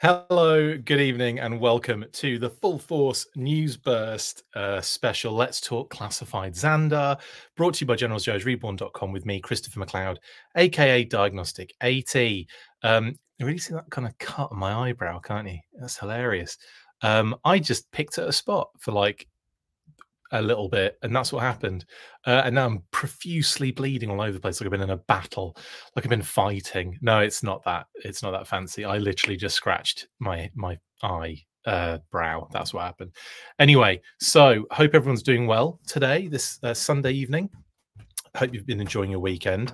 Hello, good evening, and welcome to the Full Force News Burst uh, special Let's Talk Classified Zandar, brought to you by GeneralsJoesReborn.com with me, Christopher McLeod, aka Diagnostik80. Um, you really see that kind of cut on my eyebrow, can't you? That's hilarious. Um, I just picked at a spot for like a little bit, and that's what happened. Uh, and now I'm profusely bleeding all over the place, like I've been in a battle, like I've been fighting. No, it's not that. It's not that fancy. I literally just scratched my my eye uh, brow. That's what happened. Anyway, so hope everyone's doing well today, this uh, Sunday evening. Hope you've been enjoying your weekend.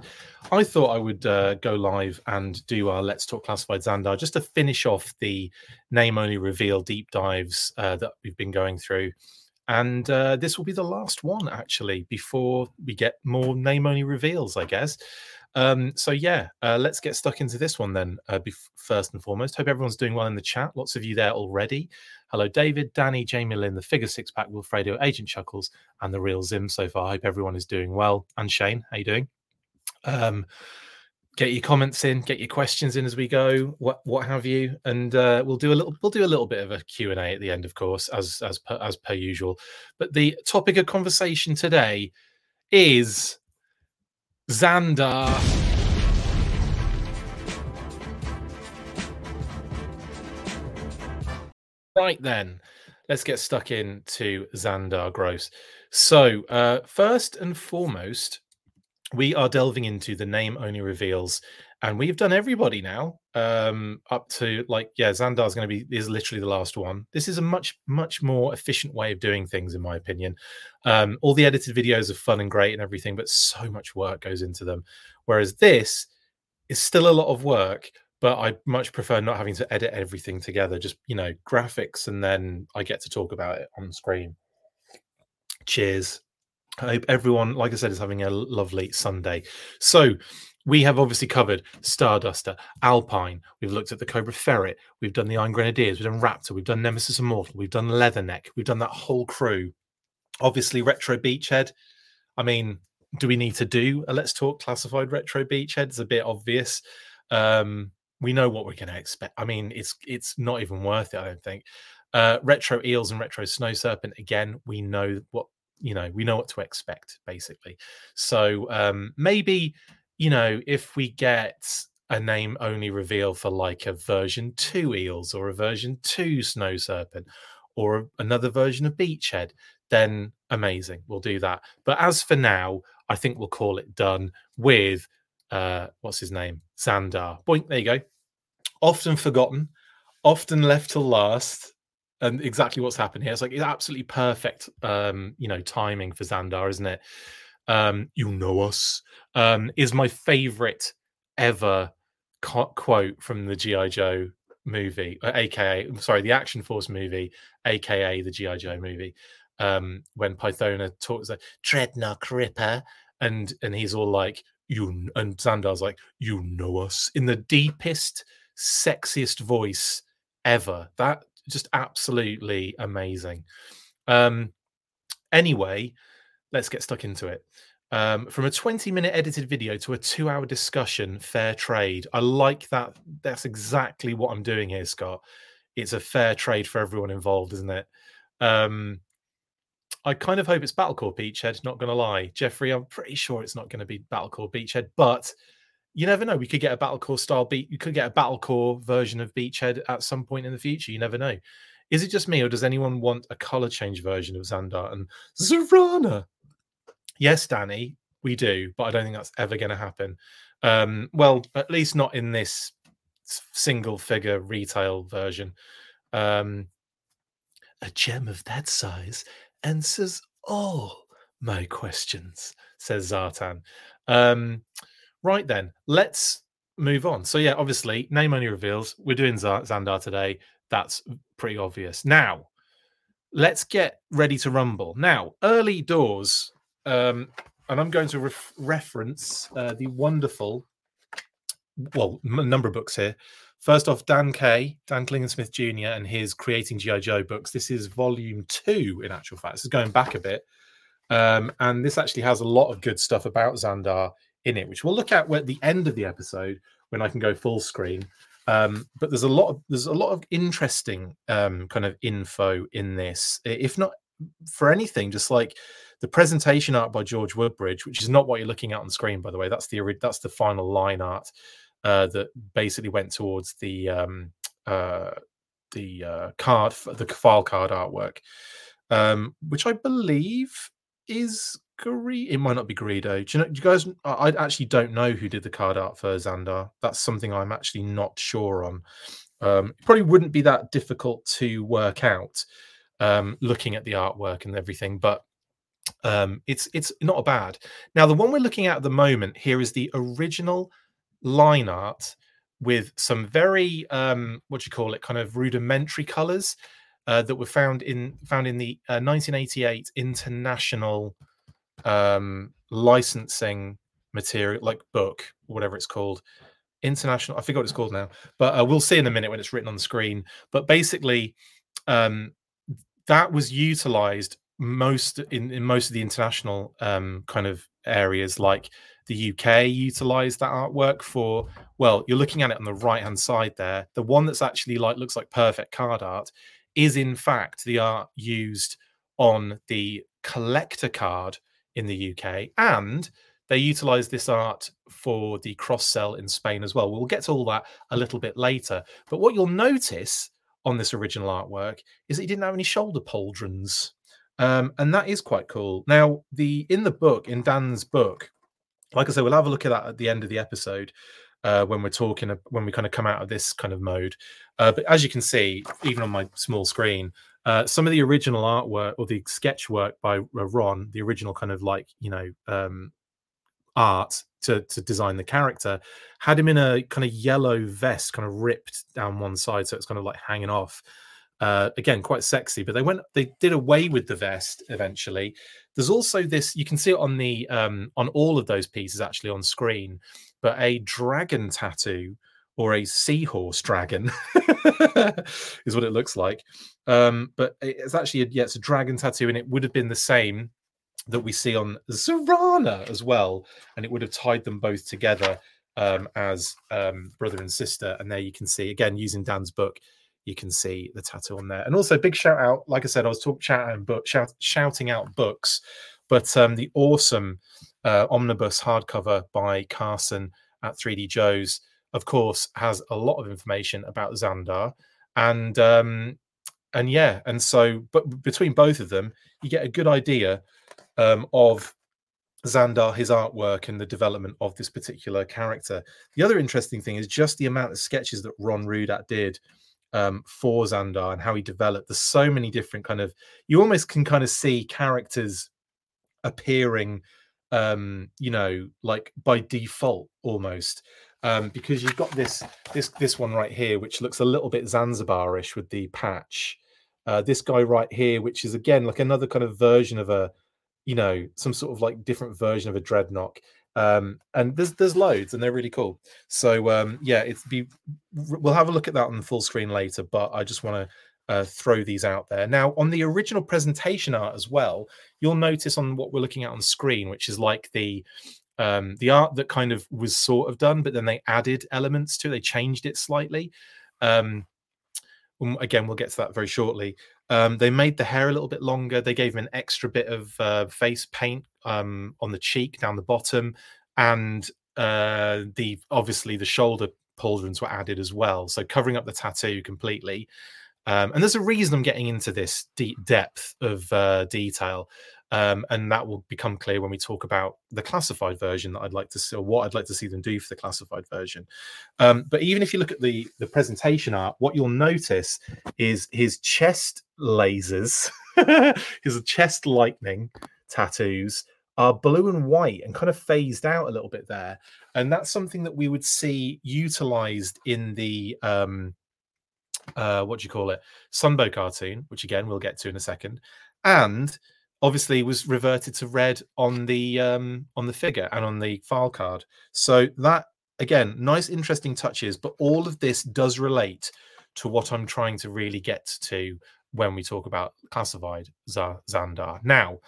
I thought I would uh, go live and do our Let's Talk Classified Zandar just to finish off the name only reveal deep dives uh, that we've been going through and uh, this will be the last one actually before we get more name only reveals i guess. Um, so yeah uh, let's get stuck into this one then uh, first and foremost. Hope everyone's doing well in the chat. Lots of you there already. Hello david danny jamie lynn the figure six pack wilfredo agent chuckles and the real zim so far. Hope everyone is doing well. And shane how you doing? Um, get your comments in get your questions in as we go what what have you. And uh, we'll do a little we'll do a little bit of a q&a at the end of course as as per, as per usual. But the topic of conversation today is zandar right then let's get stuck into zandar gross. So uh, first and foremost we are delving into the name only reveals and we've done everybody now um up to like yeah zandar is going to be is literally the last one. This is a much much more efficient way of doing things in my opinion. Um all the edited videos are fun and great and everything but so much work goes into them. Whereas this is still a lot of work but i much prefer not having to edit everything together just you know graphics and then i get to talk about it on screen. Cheers I hope everyone, like I said, is having a lovely Sunday. So, we have obviously covered Starduster, Alpine. We've looked at the Cobra Ferret. We've done the Iron Grenadiers. We've done Raptor. We've done Nemesis Immortal. We've done Leatherneck. We've done that whole crew. Obviously, Retro Beachhead. I mean, do we need to do a Let's Talk classified Retro Beachhead? It's a bit obvious. Um, we know what we're going to expect. I mean, it's it's not even worth it. I don't think. Uh, retro eels and retro snow serpent. Again, we know what you know we know what to expect basically. So um maybe you know if we get a name only reveal for like a version 2 eels or a version 2 snow serpent or another version of beachhead then amazing we'll do that. But as for now i think we'll call it done with uh what's his name? Zandar. Boink there you go. Often forgotten often left to last and exactly what's happened here. It's like it's absolutely perfect, um, you know, timing for Zandar, isn't it? Um, you know us um, is my favorite ever co- quote from the GI Joe movie, uh, aka sorry, the Action Force movie, aka the GI Joe movie. Um, when Pythona talks like Dreadnok Ripper, and and he's all like you, and Zandar's like you know us in the deepest, sexiest voice ever. That just absolutely amazing. Um, anyway, let's get stuck into it. Um, from a 20 minute edited video to a two hour discussion, fair trade. I like that. That's exactly what I'm doing here, Scott. It's a fair trade for everyone involved, isn't it? Um, I kind of hope it's Battle Corps Beachhead, not going to lie. Jeffrey, I'm pretty sure it's not going to be Battle Corps Beachhead, but you never know. We could get a battle corps style beat. You could get a battle corps version of Beachhead at some point in the future. You never know. Is it just me, or does anyone want a color change version of Zandar and Zarana? Yes, Danny, we do, but I don't think that's ever going to happen. Um, well, at least not in this single figure retail version. Um, a gem of that size answers all my questions, says Zartan. Um, Right then, let's move on. So yeah, obviously, name only reveals. We're doing Zandar today. That's pretty obvious. Now, let's get ready to rumble. Now, early doors, um, and I'm going to ref- reference uh, the wonderful, well, m- number of books here. First off, Dan K, Dan Klingensmith Jr. and his Creating GI Joe books. This is volume two, in actual fact. This is going back a bit, um, and this actually has a lot of good stuff about Zandar in it, which we'll look at at the end of the episode when I can go full screen. Um, but there's a lot of there's a lot of interesting um, kind of info in this. If not for anything, just like the presentation art by George Woodbridge, which is not what you're looking at on screen, by the way. That's the that's the final line art uh, that basically went towards the um, uh, the uh, card, the file card artwork, um, which I believe is Gre- It might not be Greedo. Do you know? Do you guys? I actually don't know who did the card art for Zandar. That's something I'm actually not sure on. Um, it probably wouldn't be that difficult to work out, um, looking at the artwork and everything. But um, it's it's not a bad. Now the one we're looking at at the moment here is the original line art with some very um, what do you call it, kind of rudimentary colors uh, that were found in found in the uh, 1988 international um, licensing material, like book, whatever it's called. International, I forget what it's called now, but uh, we'll see in a minute when it's written on the screen. But basically, um, that was utilized most in, in most of the international um, kind of areas like the UK utilized that artwork for well you're looking at it on the right hand side there the one that's actually like looks like perfect card art is in fact the art used on the collector card in the UK and they utilize this art for the cross sell in Spain as well. We'll get to all that a little bit later. But what you'll notice on this original artwork is that he didn't have any shoulder pauldrons. Um, and that is quite cool. Now, the in the book, in Dan's book, like I said, we'll have a look at that at the end of the episode uh, when we're talking when we kind of come out of this kind of mode. Uh, but as you can see, even on my small screen, uh, some of the original artwork or the sketch work by Ron, the original kind of like you know um, art to to design the character, had him in a kind of yellow vest, kind of ripped down one side, so it's kind of like hanging off. Uh, again, quite sexy, but they went they did away with the vest eventually. There's also this you can see it on the um, on all of those pieces actually on screen, but a dragon tattoo or a seahorse dragon is what it looks like. Um, but it's actually a, yeah, it's a dragon tattoo, and it would have been the same that we see on Zarana as well, and it would have tied them both together um, as um, brother and sister. And there you can see again using Dan's book, you can see the tattoo on there. And also big shout out, like I said, I was talking book shout, shouting out books, but um, the awesome uh, omnibus hardcover by Carson at 3D Joe's, of course, has a lot of information about Zandar, and um, and yeah, and so but between both of them, you get a good idea um, of Zandar, his artwork, and the development of this particular character. The other interesting thing is just the amount of sketches that Ron Rudat did um, for Zandar and how he developed. There's so many different kind of you almost can kind of see characters appearing, um, you know, like by default almost. Um, because you've got this this this one right here, which looks a little bit Zanzibarish with the patch. Uh, this guy right here, which is again like another kind of version of a, you know, some sort of like different version of a dreadnok. Um, and there's there's loads and they're really cool. So um, yeah it's be we'll have a look at that on the full screen later but i just want to uh, throw these out there. Now on the original presentation art as well you'll notice on what we're looking at on screen which is like the um, the art that kind of was sort of done but then they added elements to it they changed it slightly um, again we'll get to that very shortly um, they made the hair a little bit longer. They gave him an extra bit of uh, face paint um, on the cheek down the bottom, and uh, the obviously the shoulder pauldrons were added as well, so covering up the tattoo completely. Um, and there's a reason I'm getting into this deep depth of uh, detail. Um, and that will become clear when we talk about the classified version that I'd like to see, or what I'd like to see them do for the classified version. Um, but even if you look at the the presentation art, what you'll notice is his chest lasers, his chest lightning tattoos are blue and white and kind of phased out a little bit there, and that's something that we would see utilized in the um, uh, what do you call it, Sunbow cartoon, which again we'll get to in a second, and obviously was reverted to red on the um, on the figure and on the file card. So that again, nice, interesting touches. But all of this does relate to what I'm trying to really get to when we talk about classified Zandar. Now,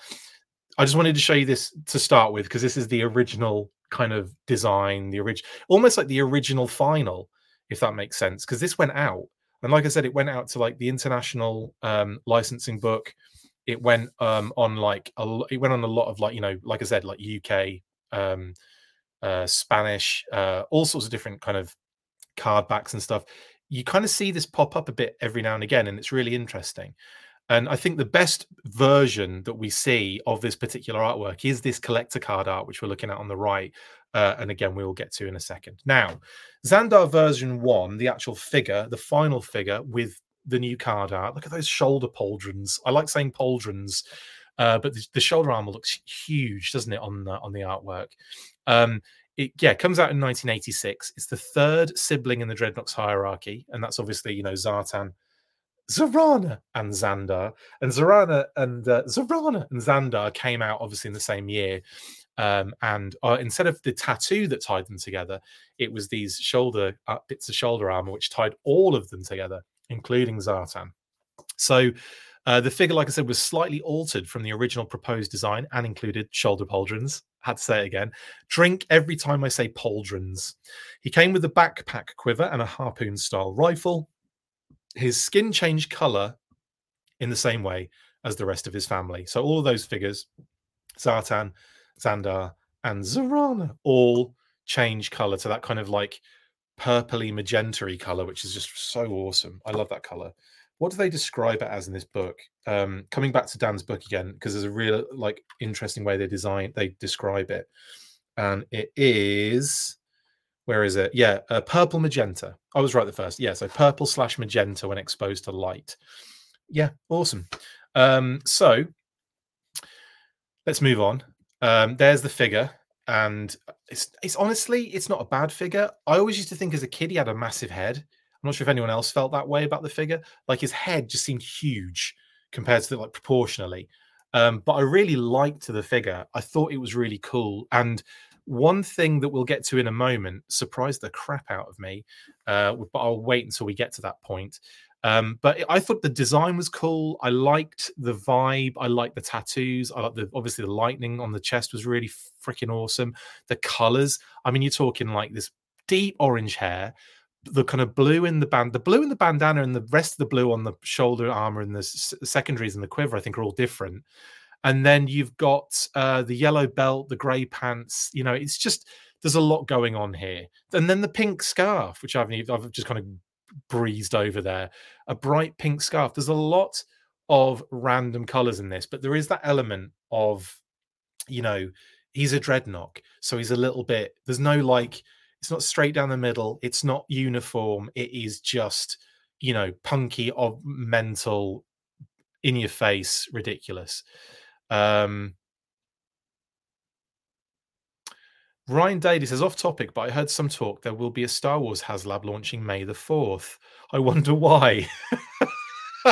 I just wanted to show you this to start with because this is the original kind of design, the original, almost like the original final if that makes sense. Because this went out, and like I said, it went out to like the international um, licensing book. It went um, on like a, it went on a lot of like you know, like I said, like UK, um, uh, Spanish, uh, all sorts of different kind of card backs and stuff. You kind of see this pop up a bit every now and again, and it's really interesting. And I think the best version that we see of this particular artwork is this collector card art, which we're looking at on the right. Uh, and again, we will get to in a second. Now, Zandar version one, the actual figure, the final figure with the new card art. Look at those shoulder pauldrons. I like saying pauldrons, uh, but the, the, shoulder armor looks huge, doesn't it, on the, on the artwork? Um, it yeah comes out in 1986. It's the third sibling in the Dreadnoks hierarchy, and that's obviously you know Zartan Zarana and Zandar. And Zarana and uh, Zarana and Zandar came out obviously in the same year. Um, and uh, instead of the tattoo that tied them together, it was these shoulder uh, bits of shoulder armor which tied all of them together, including Zartan. So uh, the figure, like I said, was slightly altered from the original proposed design and included shoulder pauldrons. Had to say it again. Drink every time I say pauldrons. He came with a backpack quiver and a harpoon style rifle his skin changed color in the same way as the rest of his family. So all of those figures, Zartan, Zandar, and Zarana, all change color to that kind of like purpley magentary color, which is just so awesome. I love that color. What do they describe it as in this book? Um, coming back to Dan's book again, because there's a real like interesting way they design they describe it, and it is where is it? Yeah, uh, purple magenta. I was right the first. Yeah, so purple slash magenta when exposed to light. Yeah, awesome. Um, so let's move on. Um, there's the figure, and it's it's honestly it's not a bad figure. I always used to think as a kid he had a massive head. I'm not sure if anyone else felt that way about the figure. Like his head just seemed huge compared to the, like proportionally. Um, but I really liked the figure. I thought it was really cool, and one thing that we'll get to in a moment surprised the crap out of me, uh, but I'll wait until we get to that point. Um, but I thought the design was cool. I liked the vibe. I liked the tattoos. I like the obviously the lightning on the chest was really freaking awesome. The colors. I mean, you're talking like this deep orange hair, the kind of blue in the band, the blue in the bandana, and the rest of the blue on the shoulder armor and the secondaries and the quiver. I think are all different and then you've got uh, the yellow belt, the grey pants. You know, it's just there's a lot going on here. And then the pink scarf, which I've I've just kind of breezed over there, a bright pink scarf. There's a lot of random colors in this, but there is that element of, you know, he's a dreadnok, so he's a little bit. There's no like, it's not straight down the middle. It's not uniform. It is just, you know, punky of mental, in your face, ridiculous. Um, Ryan Daly says, off topic, but I heard some talk there will be a Star Wars HasLab launching May the 4th. I wonder why.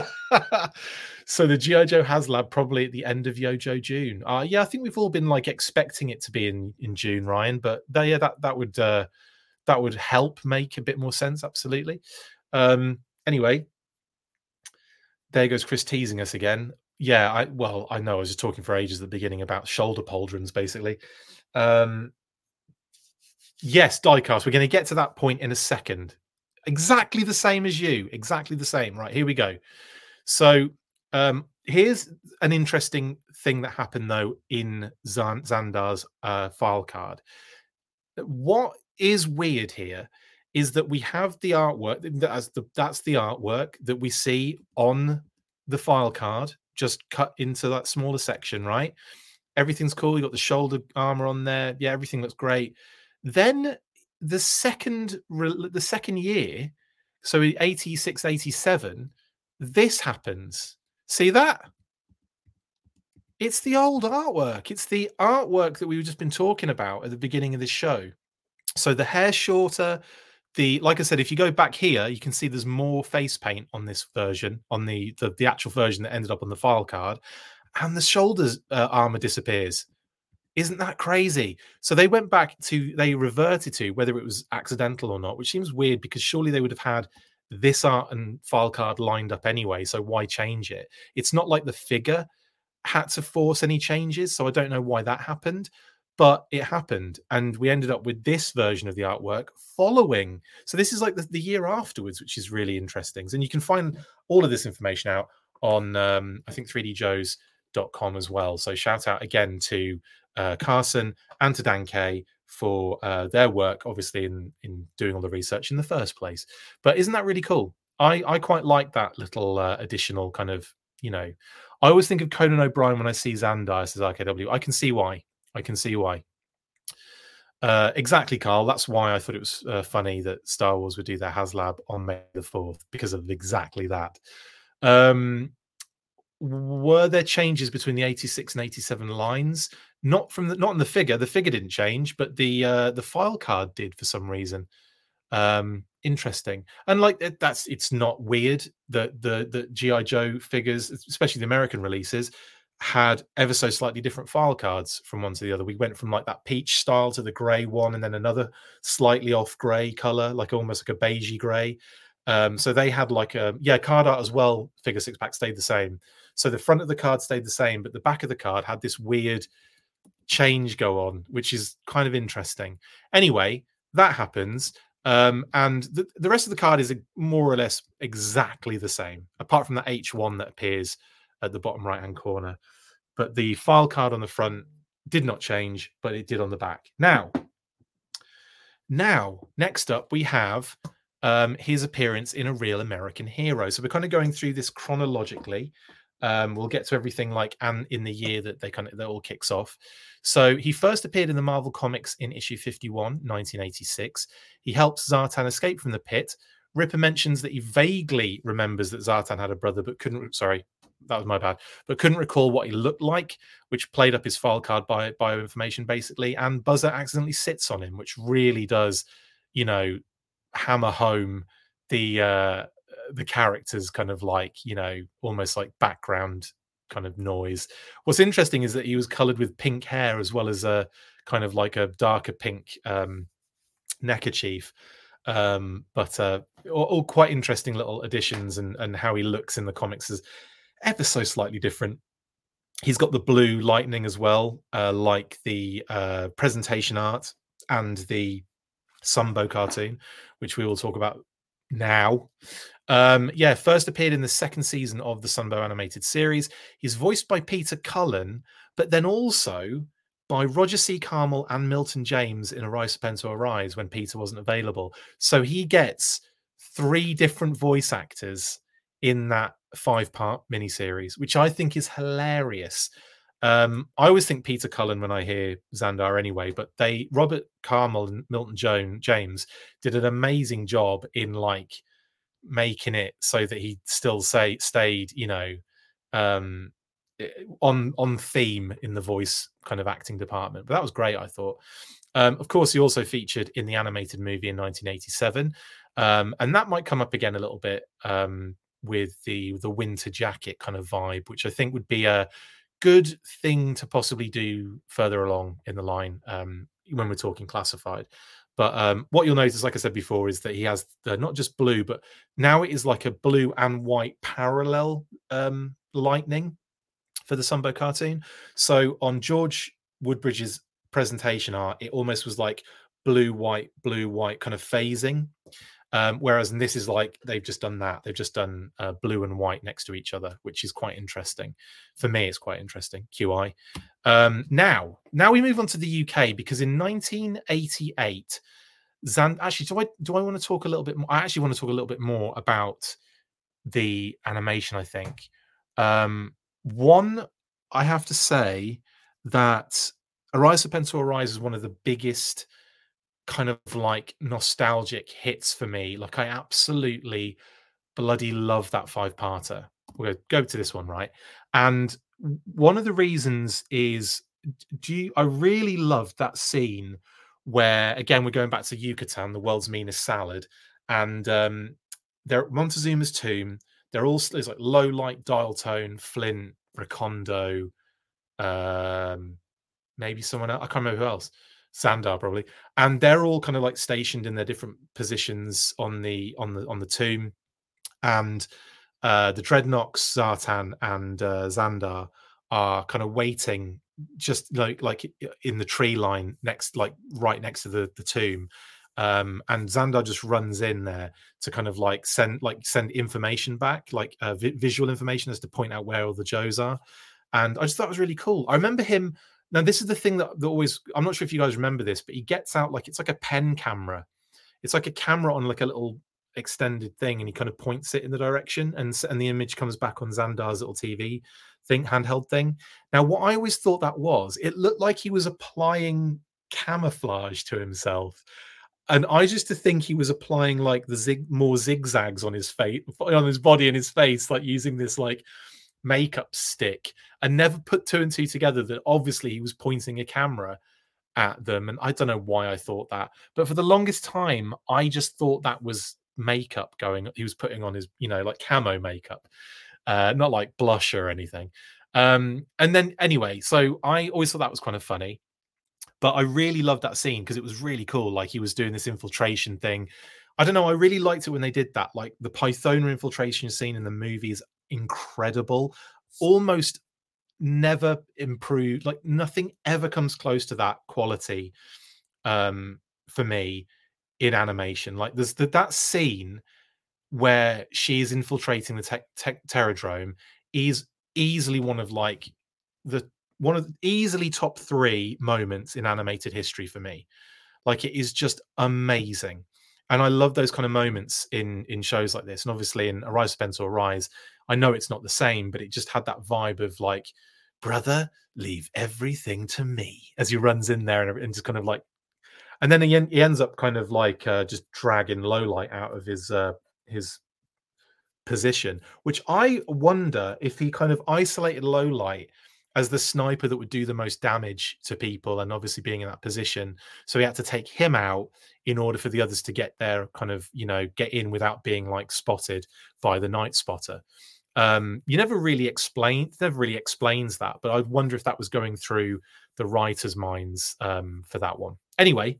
so the G.I. Joe HasLab probably at the end of Yojo June. Uh, yeah, I think we've all been like expecting it to be in, in June, Ryan, but they, yeah, that, that would uh, that would help make a bit more sense, absolutely. Um, anyway, there goes Chris teasing us again yeah, I well, I know I was just talking for ages at the beginning about shoulder pauldrons, basically. Um, yes, diecast. We're going to get to that point in a second. Exactly the same as you. Exactly the same. Right here we go. So um, here's an interesting thing that happened though in Zandar's uh, file card. What is weird here is that we have the artwork. That's the that's the artwork that we see on the file card just cut into that smaller section, right? Everything's cool. You got the shoulder armor on there. Yeah, everything looks great. Then the second the second year, so 86, 87, this happens. See that? It's the old artwork. It's the artwork that we've just been talking about at the beginning of this show. So the hair shorter, the like I said, if you go back here, you can see there's more face paint on this version, on the the, the actual version that ended up on the file card, and the shoulders uh, armor disappears. Isn't that crazy? So they went back to they reverted to whether it was accidental or not, which seems weird because surely they would have had this art and file card lined up anyway. So why change it? It's not like the figure had to force any changes, so I don't know why that happened. but it happened and we ended up with this version of the artwork following so this is like the, the year afterwards which is really interesting and you can find all of this information out on um, i think 3djoes.com as well so shout out again to uh, carson and to dan k for uh, their work obviously in in doing all the research in the first place but isn't that really cool i i quite like that little uh, additional kind of you know i always think of conan o'brien when i see Zandias as rkw i can see why I can see why. Uh, exactly, Carl. That's why I thought it was uh, funny that Star Wars would do their HasLab on May the 4th because of exactly that. Um, were there changes between the 86 and 87 lines? Not from the, not in the figure. The figure didn't change, but the uh, the file card did for some reason. Um, interesting, and like that's it's not weird that the the GI Joe figures, especially the American releases, had ever so slightly different file cards from one to the other. We went from like that peach style to the grey one, and then another slightly off grey color, like almost like a beigey grey. Um, so they had like a yeah card art as well. Figure six pack stayed the same. So the front of the card stayed the same, but the back of the card had this weird change go on, which is kind of interesting. Anyway, that happens. Um, and the, the rest of the card is more or less exactly the same, apart from the H1 that appears at the bottom right hand corner. But the file card on the front did not change, but it did on the back. Now, now, next up, we have um, his appearance in a real American hero. So we're kind of going through this chronologically. Um, we'll get to everything like and in the year that they kind of that all kicks off. So he first appeared in the Marvel Comics in issue 51, 1986. He helps Zartan escape from the pit. Ripper mentions that he vaguely remembers that Zartan had a brother, but couldn't. Sorry, that was my bad, but couldn't recall what he looked like, which played up his file card bio, bioinformation basically. And Buzzer accidentally sits on him, which really does, you know, hammer home the uh the characters kind of like you know almost like background kind of noise what's interesting is that he was colored with pink hair as well as a kind of like a darker pink um neckerchief um but uh all, all, quite interesting little additions and and how he looks in the comics is ever so slightly different. He's got the blue lightning as well, uh, like the uh, presentation art and the Sunbow cartoon, which we will talk about now. Um, yeah, first appeared in the second season of the Sunbow animated series. He's voiced by Peter Cullen, but then also by Roger C. Carmel and Milton James in A Rise, Arise Serpentor Arise when Peter wasn't available. So he gets three different voice actors in that five part miniseries, which I think is hilarious. Um, I always think Peter Cullen when I hear Zandar anyway, but they Robert Carmel and Milton Joan James did an amazing job in like making it so that he still say stayed, you know, um, eh, on on theme in the voice kind of acting department. But that was great, I thought. Um, of course, he also featured in the animated movie in 1987, um, and that might come up again a little bit um, with the the winter jacket kind of vibe, which I think would be a good thing to possibly do further along in the line um, when we're talking classified. But um, what you'll notice, like I said before, is that he has the, not just blue, but now it is like a blue and white parallel um, lightning for the Sunbow cartoon. So on George Woodbridge's presentation art, it almost was like blue, white, blue, white kind of phasing. Um, whereas in this is like they've just done that. They've just done uh, blue and white next to each other, which is quite interesting. For me, it's quite interesting. QI. Um, now, now we move on to the UK because in 1988, Zand. Actually, do I do I want to talk a little bit more? I actually want to talk a little bit more about the animation. I think um, one, I have to say that Arise Serpentor Arise is one of the biggest kind of like nostalgic hits for me. Like I absolutely bloody love that five parter. We're going to go to this one, right? And one of the reasons is do you, I really loved that scene where again we're going back to Yucatan, the world's meanest salad, and um they're at Montezuma's tomb. They're all there's like Lowlight dial tone, Flint, Recondo, um, maybe someone else. I can't remember who else. Zandar probably, and they're all kind of like stationed in their different positions on the on the on the tomb, and uh, the Dreadnoks, Zartan, and uh, Zandar are kind of waiting just like like in the tree line next like right next to the the tomb. Um and Zandar just runs in there to kind of like send like send information back like uh, vi- visual information as to point out where all the joes are. And i just thought it was really cool. I remember him now this is the thing that, that always i'm not sure if you guys remember this but he gets out like it's like a pen camera it's like a camera on like a little extended thing and he kind of points it in the direction and and the image comes back on Zandar's little TV thing handheld thing. Now what I always thought that was it looked like he was applying camouflage to himself. And I just to think he was applying like the zig more zigzags on his face on his body and his face like using this like makeup stick and never put two and two together that obviously he was pointing a camera at them. And I don't know why I thought that but for the longest time I just thought that was makeup going he was putting on his you know like camo makeup uh not like blush or anything. Um and then anyway so i always thought that was kind of funny but i really loved that scene because it was really cool like he was doing this infiltration thing. I don't know i really liked it when they did that like the pythona infiltration scene in the movie is incredible almost never improved like nothing ever comes close to that quality um for me in animation. Like there's the, that scene where she is infiltrating the te- te- Terrordrome is easily one of like the one of the easily top three moments in animated history for me. Like it is just amazing. And I love those kind of moments in in shows like this. And obviously in Arise Serpentor Rise, I know it's not the same, but it just had that vibe of like, brother, leave everything to me as he runs in there and, and just kind of like and then he, en- he ends up kind of like uh, just dragging Lowlight out of his uh, his position, which I wonder if he kind of isolated Lowlight as the sniper that would do the most damage to people, and obviously being in that position, so he had to take him out in order for the others to get there, kind of you know get in without being like spotted by the night spotter. Um, you never really explain, never really explains that, but I wonder if that was going through the writers' minds um, for that one. Anyway,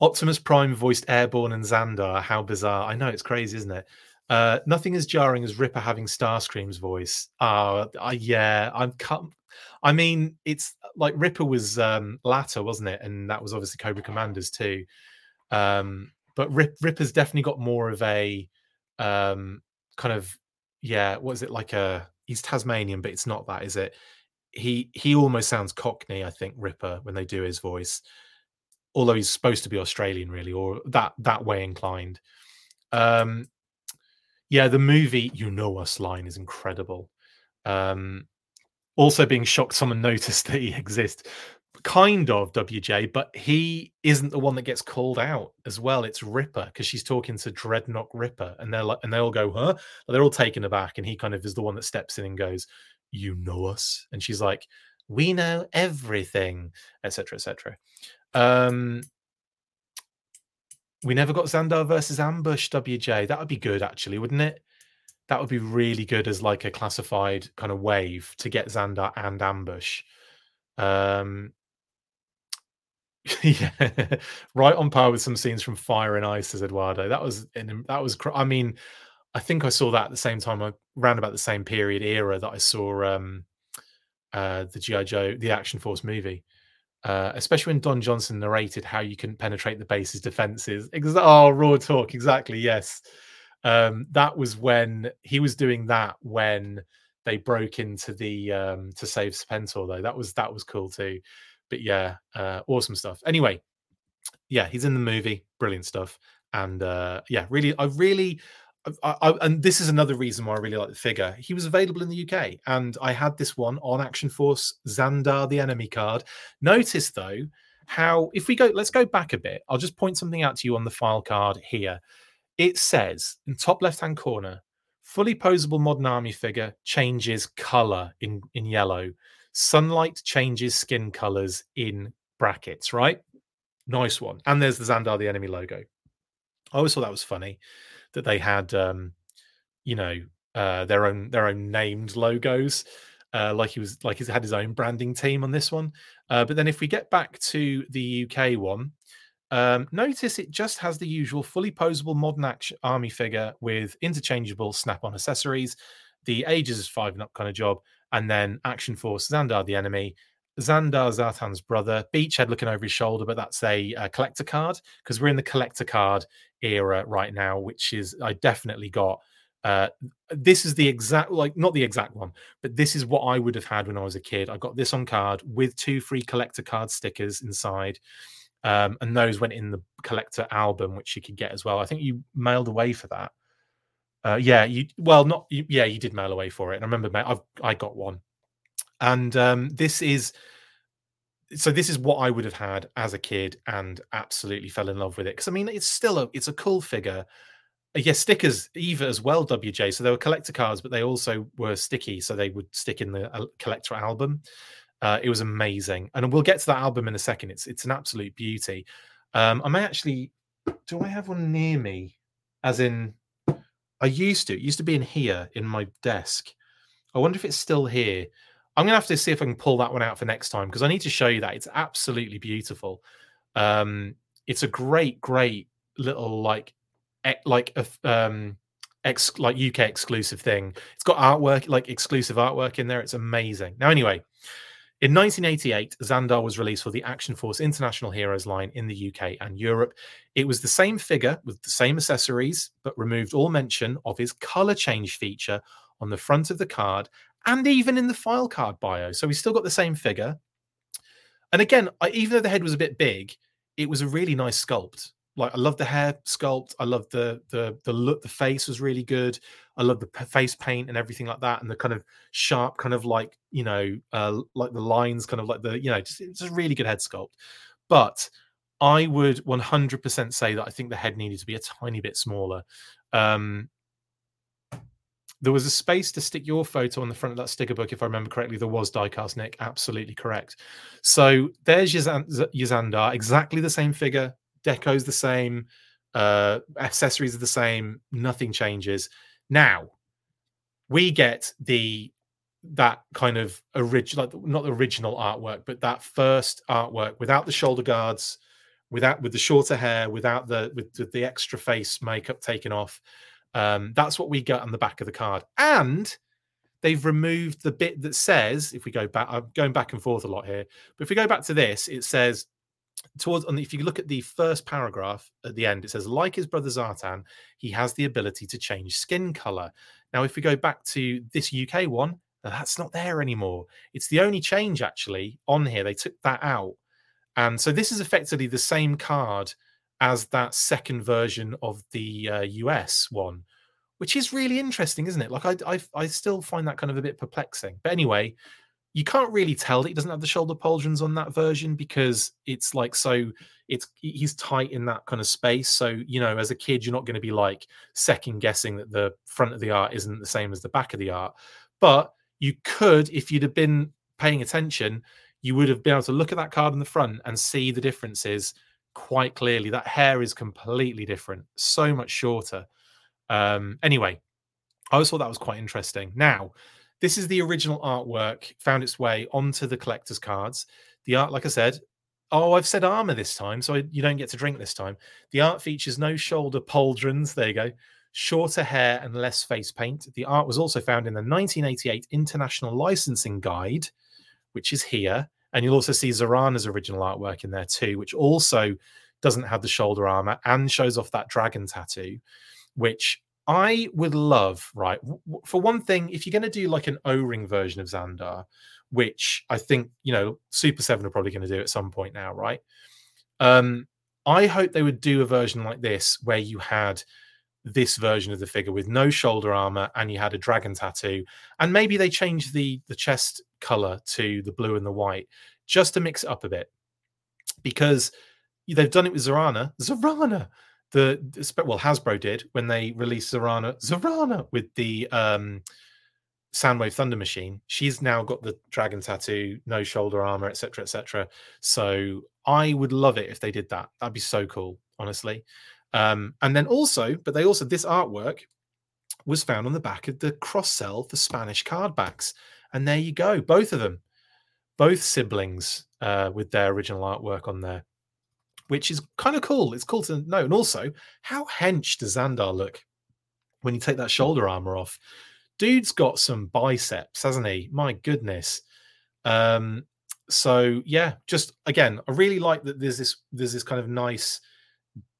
Optimus Prime voiced Airborne and Zandar. How bizarre! I know it's crazy, isn't it? Uh, nothing as jarring as Ripper having Starscream's voice. Oh, uh, yeah, I'm cut. I mean, it's like Ripper was um, latter, wasn't it? And that was obviously Cobra Commanders too. Um, but Rip, Ripper's definitely got more of a um, kind of yeah. What is it like? A he's Tasmanian, but it's not that, is it? He he almost sounds Cockney. I think Ripper when they do his voice although he's supposed to be Australian, really, or that that way inclined. Um, yeah, the movie "You Know Us" line is incredible. Um, also, being shocked someone noticed that he exists, kind of WJ, but he isn't the one that gets called out as well. It's Ripper because she's talking to Dreadnok Ripper, and they're like, and they all go, "Huh?" They're all taken aback, and he kind of is the one that steps in and goes, "You know us," and she's like, "We know everything," etc., etc. Um, we never got Zandar versus Ambush WJ. That would be good, actually, wouldn't it? That would be really good as like a classified kind of wave to get Zandar and Ambush. Um, yeah, right on par with some scenes from Fire and Ice, says Eduardo. That was that was. I mean, I think I saw that at the same time, around about the same period era that I saw um, uh, the GI Joe, the Action Force movie uh, especially when Don Johnson narrated how you can penetrate the base's defenses. Ex- oh, raw talk, exactly. Yes, um, that was when he was doing that when they broke into the um, to save Serpentor. Though that was that was cool too. But yeah, uh, awesome stuff. Anyway, yeah, he's in the movie, brilliant stuff, and uh, yeah, really, I really I, I, and this is another reason why I really like the figure. He was available in the UK, and I had this one on Action Force Zandar, the enemy card. Notice though how if we go, let's go back a bit. I'll just point something out to you on the file card here. It says in top left hand corner, fully posable modern army figure changes color in in yellow. Sunlight changes skin colors in brackets. Right, nice one. And there's the Zandar, the enemy logo. I always thought that was funny that they had, um, you know, uh, their own their own named logos. Uh, like he was like he's had his own branding team on this one. Uh, but then if we get back to the UK one, um, notice it just has the usual fully posable modern action army figure with interchangeable snap-on accessories. The ages is five and up kind of job, and then Action Force Zandar the enemy. Zandar Zartan's brother, Beachhead looking over his shoulder, but that's a, a collector card because we're in the collector card era right now, which is I definitely got. Uh, this is the exact like not the exact one, but this is what I would have had when I was a kid. I got this on card with two free collector card stickers inside. Um, and those went in the collector album, which you could get as well. I think you mailed away for that. Uh, yeah, you well, not you, yeah, you did mail away for it. And I remember I've I got one, and um, this is so this is what I would have had as a kid, and absolutely fell in love with it because I mean it's still a it's a cool figure. Uh, yes, stickers Eva as well, WJ. So they were collector cards, but they also were sticky, so they would stick in the uh, collector album. Uh, it was amazing, and we'll get to that album in a second. It's it's an absolute beauty. Um, I may actually do I have one near me? As in, I used to. It used to be in here in my desk. I wonder if it's still here. I'm gonna have to see if I can pull that one out for next time because I need to show you that it's absolutely beautiful. Um, it's a great, great little like, like a um, ex like UK exclusive thing. It's got artwork, like exclusive artwork in there. It's amazing. Now, anyway, in 1988, Zandar was released for the Action Force International Heroes line in the UK and Europe. It was the same figure with the same accessories, but removed all mention of his color change feature on the front of the card and even in the file card bio. So we still got the same figure. And again, I, even though the head was a bit big, it was a really nice sculpt like I love the hair sculpt. I love the the the look. The face was really good. I love the face paint and everything like that, and the kind of sharp, kind of like you know, uh, like the lines, kind of like the you know, just it's a really good head sculpt. But I would 100% say that I think the head needed to be a tiny bit smaller. Um, there was a space to stick your photo on the front of that sticker book, if I remember correctly. There was diecast Nick, absolutely correct. So there's Yazandar, exactly the same figure, deco's the same, uh, accessories are the same, nothing changes. Now we get the that kind of original, like not the original artwork, but that first artwork without the shoulder guards, without with the shorter hair, without the with the, the extra face makeup taken off. Um, that's what we get on the back of the card, and they've removed the bit that says, if we go back, I'm going back and forth a lot here, but if we go back to this, it says towards and if you look at the first paragraph at the end it says like his brother zartan he has the ability to change skin color. Now if we go back to this uk one that's not there anymore. It's the only change actually on here. They took that out. And so this is effectively the same card as that second version of the uh, us one which is really interesting isn't it? Like I, I i still find that kind of a bit perplexing. But anyway you can't really tell that he doesn't have the shoulder pauldrons on that version because it's like so it's he's tight in that kind of space. So you know as a kid you're not going to be like second guessing that the front of the art isn't the same as the back of the art. But you could if you'd have been paying attention you would have been able to look at that card in the front and see the differences quite clearly. That hair is completely different so much shorter. Um anyway i always thought that was quite interesting. Now this is the original artwork, found its way onto the collector's cards. The art, like I said, oh, I've said armor this time, so I, you don't get to drink this time. The art features no shoulder pauldrons. There you go. Shorter hair and less face paint. The art was also found in the 1988 International Licensing Guide, which is here. And you'll also see Zarana's original artwork in there too, which also doesn't have the shoulder armor and shows off that dragon tattoo, which I would love, right? For one thing, if you're going to do like an O ring version of Zandar, which I think, you know, Super 7 are probably going to do at some point now, right? Um, I hope they would do a version like this where you had this version of the figure with no shoulder armor and you had a dragon tattoo and maybe they changed the the chest color to the blue and the white just to mix it up a bit because they've done it with Zorana. Zarana the well Hasbro did when they released Zorana Zarana with the um Soundwave Thunder Machine. She's now got the dragon tattoo, no shoulder armor, etc., etc. So I would love it if they did that. That'd be so cool, honestly. Um, and then also, but they also this artwork was found on the back of the cross sell for Spanish card backs, and there you go, both of them, both siblings uh, with their original artwork on there which is kind of cool. It's cool to know. And also, how hench does Zandar look when you take that shoulder armor off? dude's got some biceps, hasn't he? My goodness. Um, so yeah, just again, I really like that there's this there's this kind of nice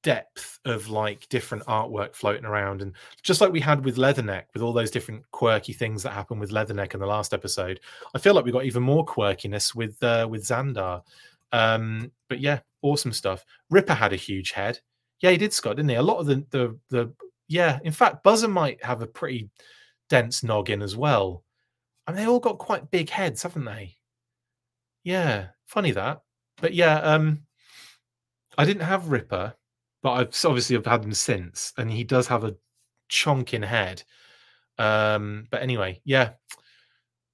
depth of like different artwork floating around and just like we had with leatherneck with all those different quirky things that happened with leatherneck in the last episode i feel like we got even more quirkiness with uh with zandar um but yeah awesome stuff. Ripper had a huge head. Yeah he did scott didn't he? A lot of the the the yeah in fact buzzer might have a pretty dense noggin as well. I and mean, they all got quite big heads haven't they? Yeah funny that. But yeah um i didn't have ripper but I've obviously I've had him since, and he does have a chonking head. Um, but anyway, yeah.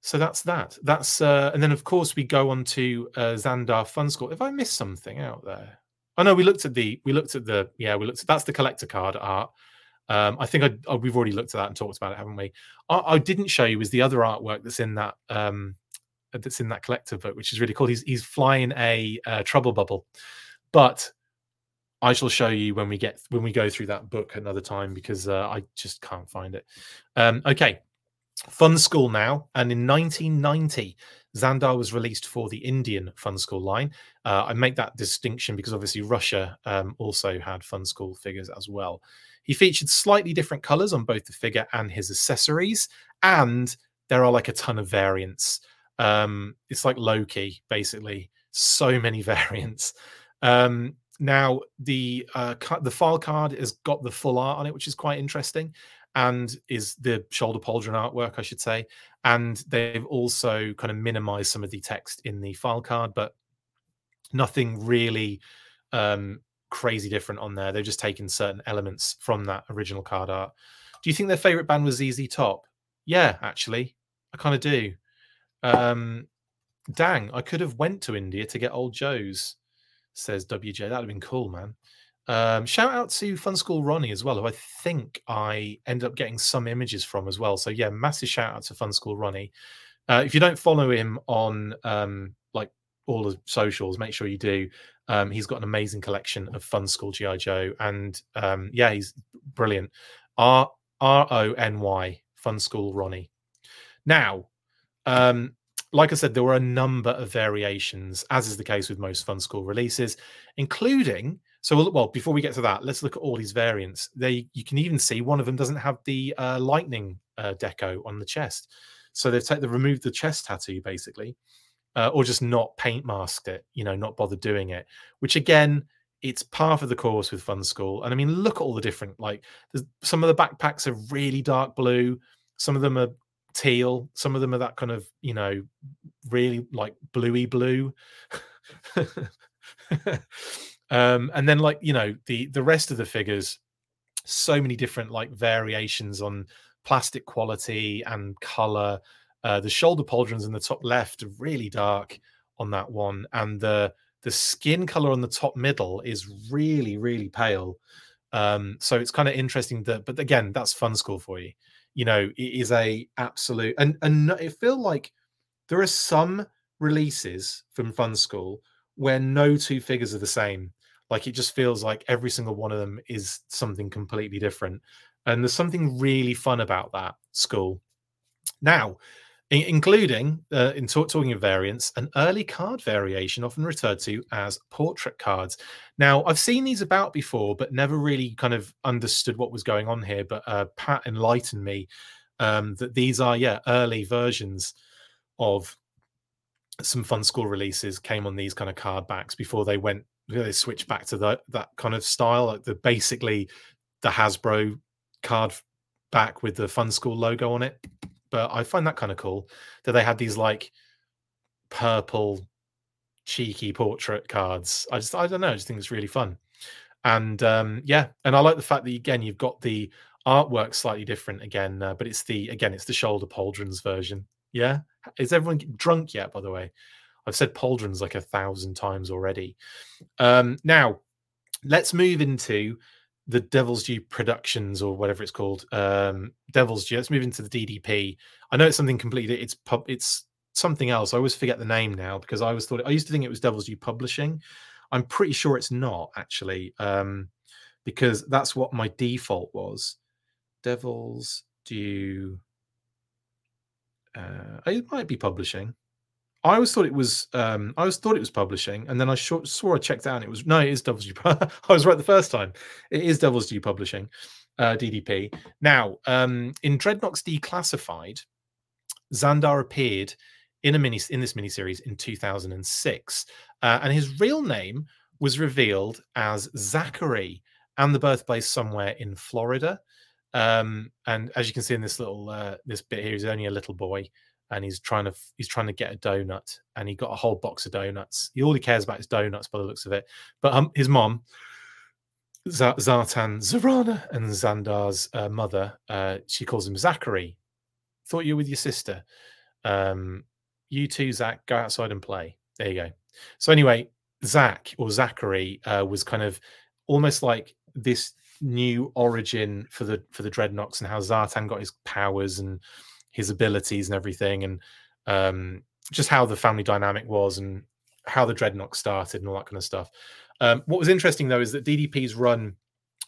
So that's that. That's uh, and then of course we go on to uh, Zandar Fun School. If I missed something out there, oh no, we looked at the we looked at the yeah we looked at that's the collector card art. Um, I think I, oh, we've already looked at that and talked about it, haven't we? I, I didn't show you is the other artwork that's in that um, that's in that collector book, which is really cool. He's he's flying a uh, trouble bubble, but I shall show you when we get when we go through that book another time because uh, I just can't find it. Um, okay, Funskool now, and in 1990, Zandar was released for the Indian Funskool line. Uh, I make that distinction because obviously Russia um, also had Funskool figures as well. He featured slightly different colors on both the figure and his accessories, and there are like a ton of variants. Um, it's like Loki, basically. So many variants. Um, now the uh, the file card has got the full art on it, which is quite interesting, and is the shoulder pauldron artwork, I should say. And they've also kind of minimized some of the text in the file card, but nothing really um, crazy different on there. They've just taken certain elements from that original card art. Do you think their favorite band was ZZ Top? Yeah, actually, I kind of do. Um, dang, I could have went to India to get Old Joe's says WJ. That'd have been cool, man. Um, shout out to Funskool Ronnie as well, who I think I end up getting some images from as well. So yeah, massive shout out to Funskool Ronnie. Uh, if you don't follow him on um, like all the socials, make sure you do. Um, he's got an amazing collection of Funskool GI Joe, and um, yeah, he's brilliant. R R O N Y Funskool Ronnie. Now, um, like I said, there were a number of variations, as is the case with most Funskool releases, including. So, well, before we get to that, let's look at all these variants. They, you can even see one of them doesn't have the uh, lightning uh, deco on the chest, so they've taken, they removed the chest tattoo basically, uh, or just not paint masked it. You know, not bothered doing it. Which again, it's part of the course with Funskool. And I mean, look at all the different. Like, some of the backpacks are really dark blue. Some of them are teal. Some of them are that kind of, you know, really like bluey blue. um, and then like, you know, the the rest of the figures, so many different like variations on plastic quality and color. Uh, the shoulder pauldrons in the top left are really dark on that one, and the the skin color on the top middle is really really pale. Um, so it's kind of interesting that, but again, that's funskool for you you know, it is a absolute and and it feel like there are some releases from Funskool where no two figures are the same. Like it just feels like every single one of them is something completely different. And there's something really fun about that school. Now, including uh, in talk, talking of variants, an early card variation often referred to as portrait cards. Now, I've seen these about before, but never really kind of understood what was going on here. But uh, Pat enlightened me um, that these are, yeah, early versions of some funskool releases came on these kind of card backs before they went they switched back to the, that kind of style like the basically the hasbro card back with the funskool logo on it but I find that kind of cool that they had these like purple cheeky portrait cards. I just I don't know, I just think it's really fun. And um yeah, and I like the fact that again you've got the artwork slightly different again, uh, but it's the again it's the shoulder pauldrons version. Yeah, is everyone drunk yet? By the way, I've said pauldrons like a thousand times already. Um Now let's move into the Devil's Due Productions or whatever it's called. Um, Devil's Due. Let's move into the DDP. I know it's something completely. It's pub. It's something else. I always forget the name now because I always thought I used to think it was Devil's Due Publishing. I'm pretty sure it's not actually, um, because that's what my default was. Devil's Due Uh, it might be publishing. I always thought it was. Um, I always thought it was publishing, and then I sh- swore I checked out. And it was no, it is Devil's Due. I was right the first time. It is Devil's Due Publishing, uh, DDP. Now, um, in Dreadnoks Declassified, Zandar appeared in a mini in this miniseries in 2006, uh, and his real name was revealed as Zachary, and the birthplace somewhere in Florida. Um, and as you can see in this little uh, this bit here, he's only a little boy and he's trying to he's trying to get a donut and he got a whole box of donuts. He all he cares about is donuts by the looks of it. But um, his mom Z- zartan zarana and zandar's uh, mother uh, she calls him zachary. Thought you were with your sister. Um, you too zach go outside and play. There you go. So anyway zach or zachary uh, was kind of almost like this new origin for the for the dreadnoks and how zartan got his powers and his abilities and everything, and um, just how the family dynamic was and how the Dreadnoks started and all that kind of stuff. Um, what was interesting though is that DDP's run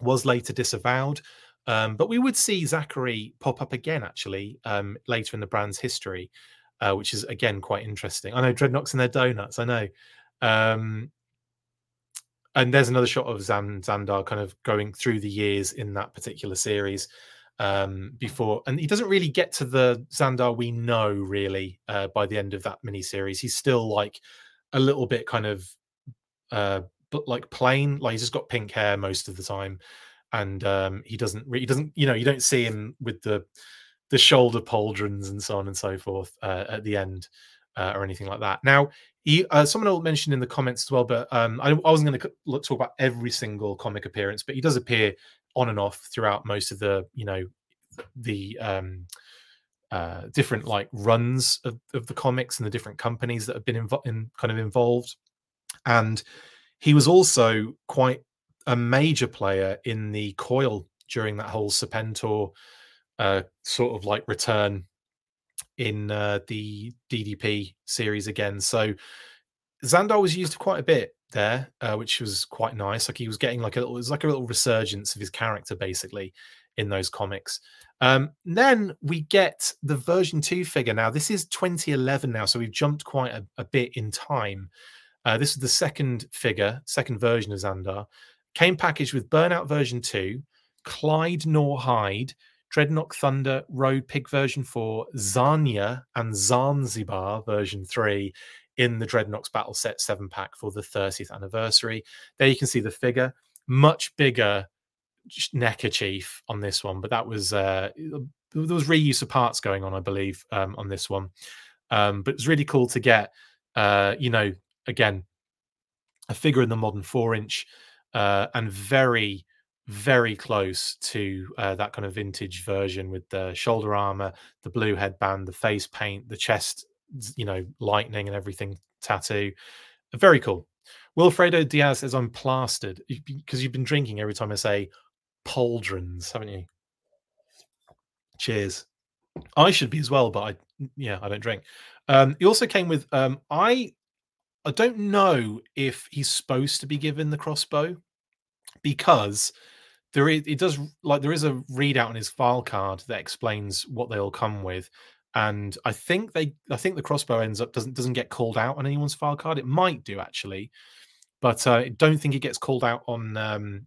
was later disavowed, um, but we would see Zachary pop up again actually um, later in the brand's history, uh, which is again quite interesting. I know Dreadnoks and their donuts. I know. Um, and there's another shot of Zan Zandar kind of going through the years in that particular series um, before, and he doesn't really get to the Zandar we know really uh, by the end of that mini series. He's still like a little bit kind of, uh, but like plain, like he's just got pink hair most of the time, and um, he doesn't he doesn't, you know, you don't see him with the the shoulder pauldrons and so on and so forth uh, at the end uh, or anything like that. Now, he, uh, someone mentioned in the comments as well, but um, I, I, wasn't going to talk about every single comic appearance, but he does appear on and off throughout most of the you know the um uh different like runs of, of the comics and the different companies that have been involved in kind of involved. And he was also quite a major player in the coil during that whole serpentor uh sort of like return in uh, the ddp series again. So zandar was used quite a bit there, uh, which was quite nice. Like he was getting like a little, it was like a little resurgence of his character basically in those comics. Um, then we get the version two figure. Now this is 2011 now, so we've jumped quite a, a bit in time. Uh, this is the second figure, second version of Zandar. Came packaged with Burnout version two, Clyde Nor Norhide, Dreadnok Thunder, Road Pig version 4, Zanya, and Zanzibar version 3 in the Dreadnoks Battle Set 7 pack for the 30th anniversary. There you can see the figure, much bigger neckerchief on this one, but that was uh, there was reuse of parts going on, I believe, um, on this one. Um, but it's really cool to get, uh, you know, again, a figure in the modern four inch uh, and very, very close to uh, that kind of vintage version with the shoulder armor, the blue headband, the face paint, the chest you know, lightning and everything tattoo. Very cool. Wilfredo Diaz says, I'm plastered because you've been drinking every time I say pauldrons, haven't you? Cheers. I should be as well, but I, yeah, I don't drink. Um, he also came with, um, I, I don't know if he's supposed to be given the crossbow because there is, it does like there is a readout on his file card that explains what they all come with and I think they I think the crossbow ends up doesn't doesn't get called out on anyone's file card. It might do actually, but uh, I don't think it gets called out on um,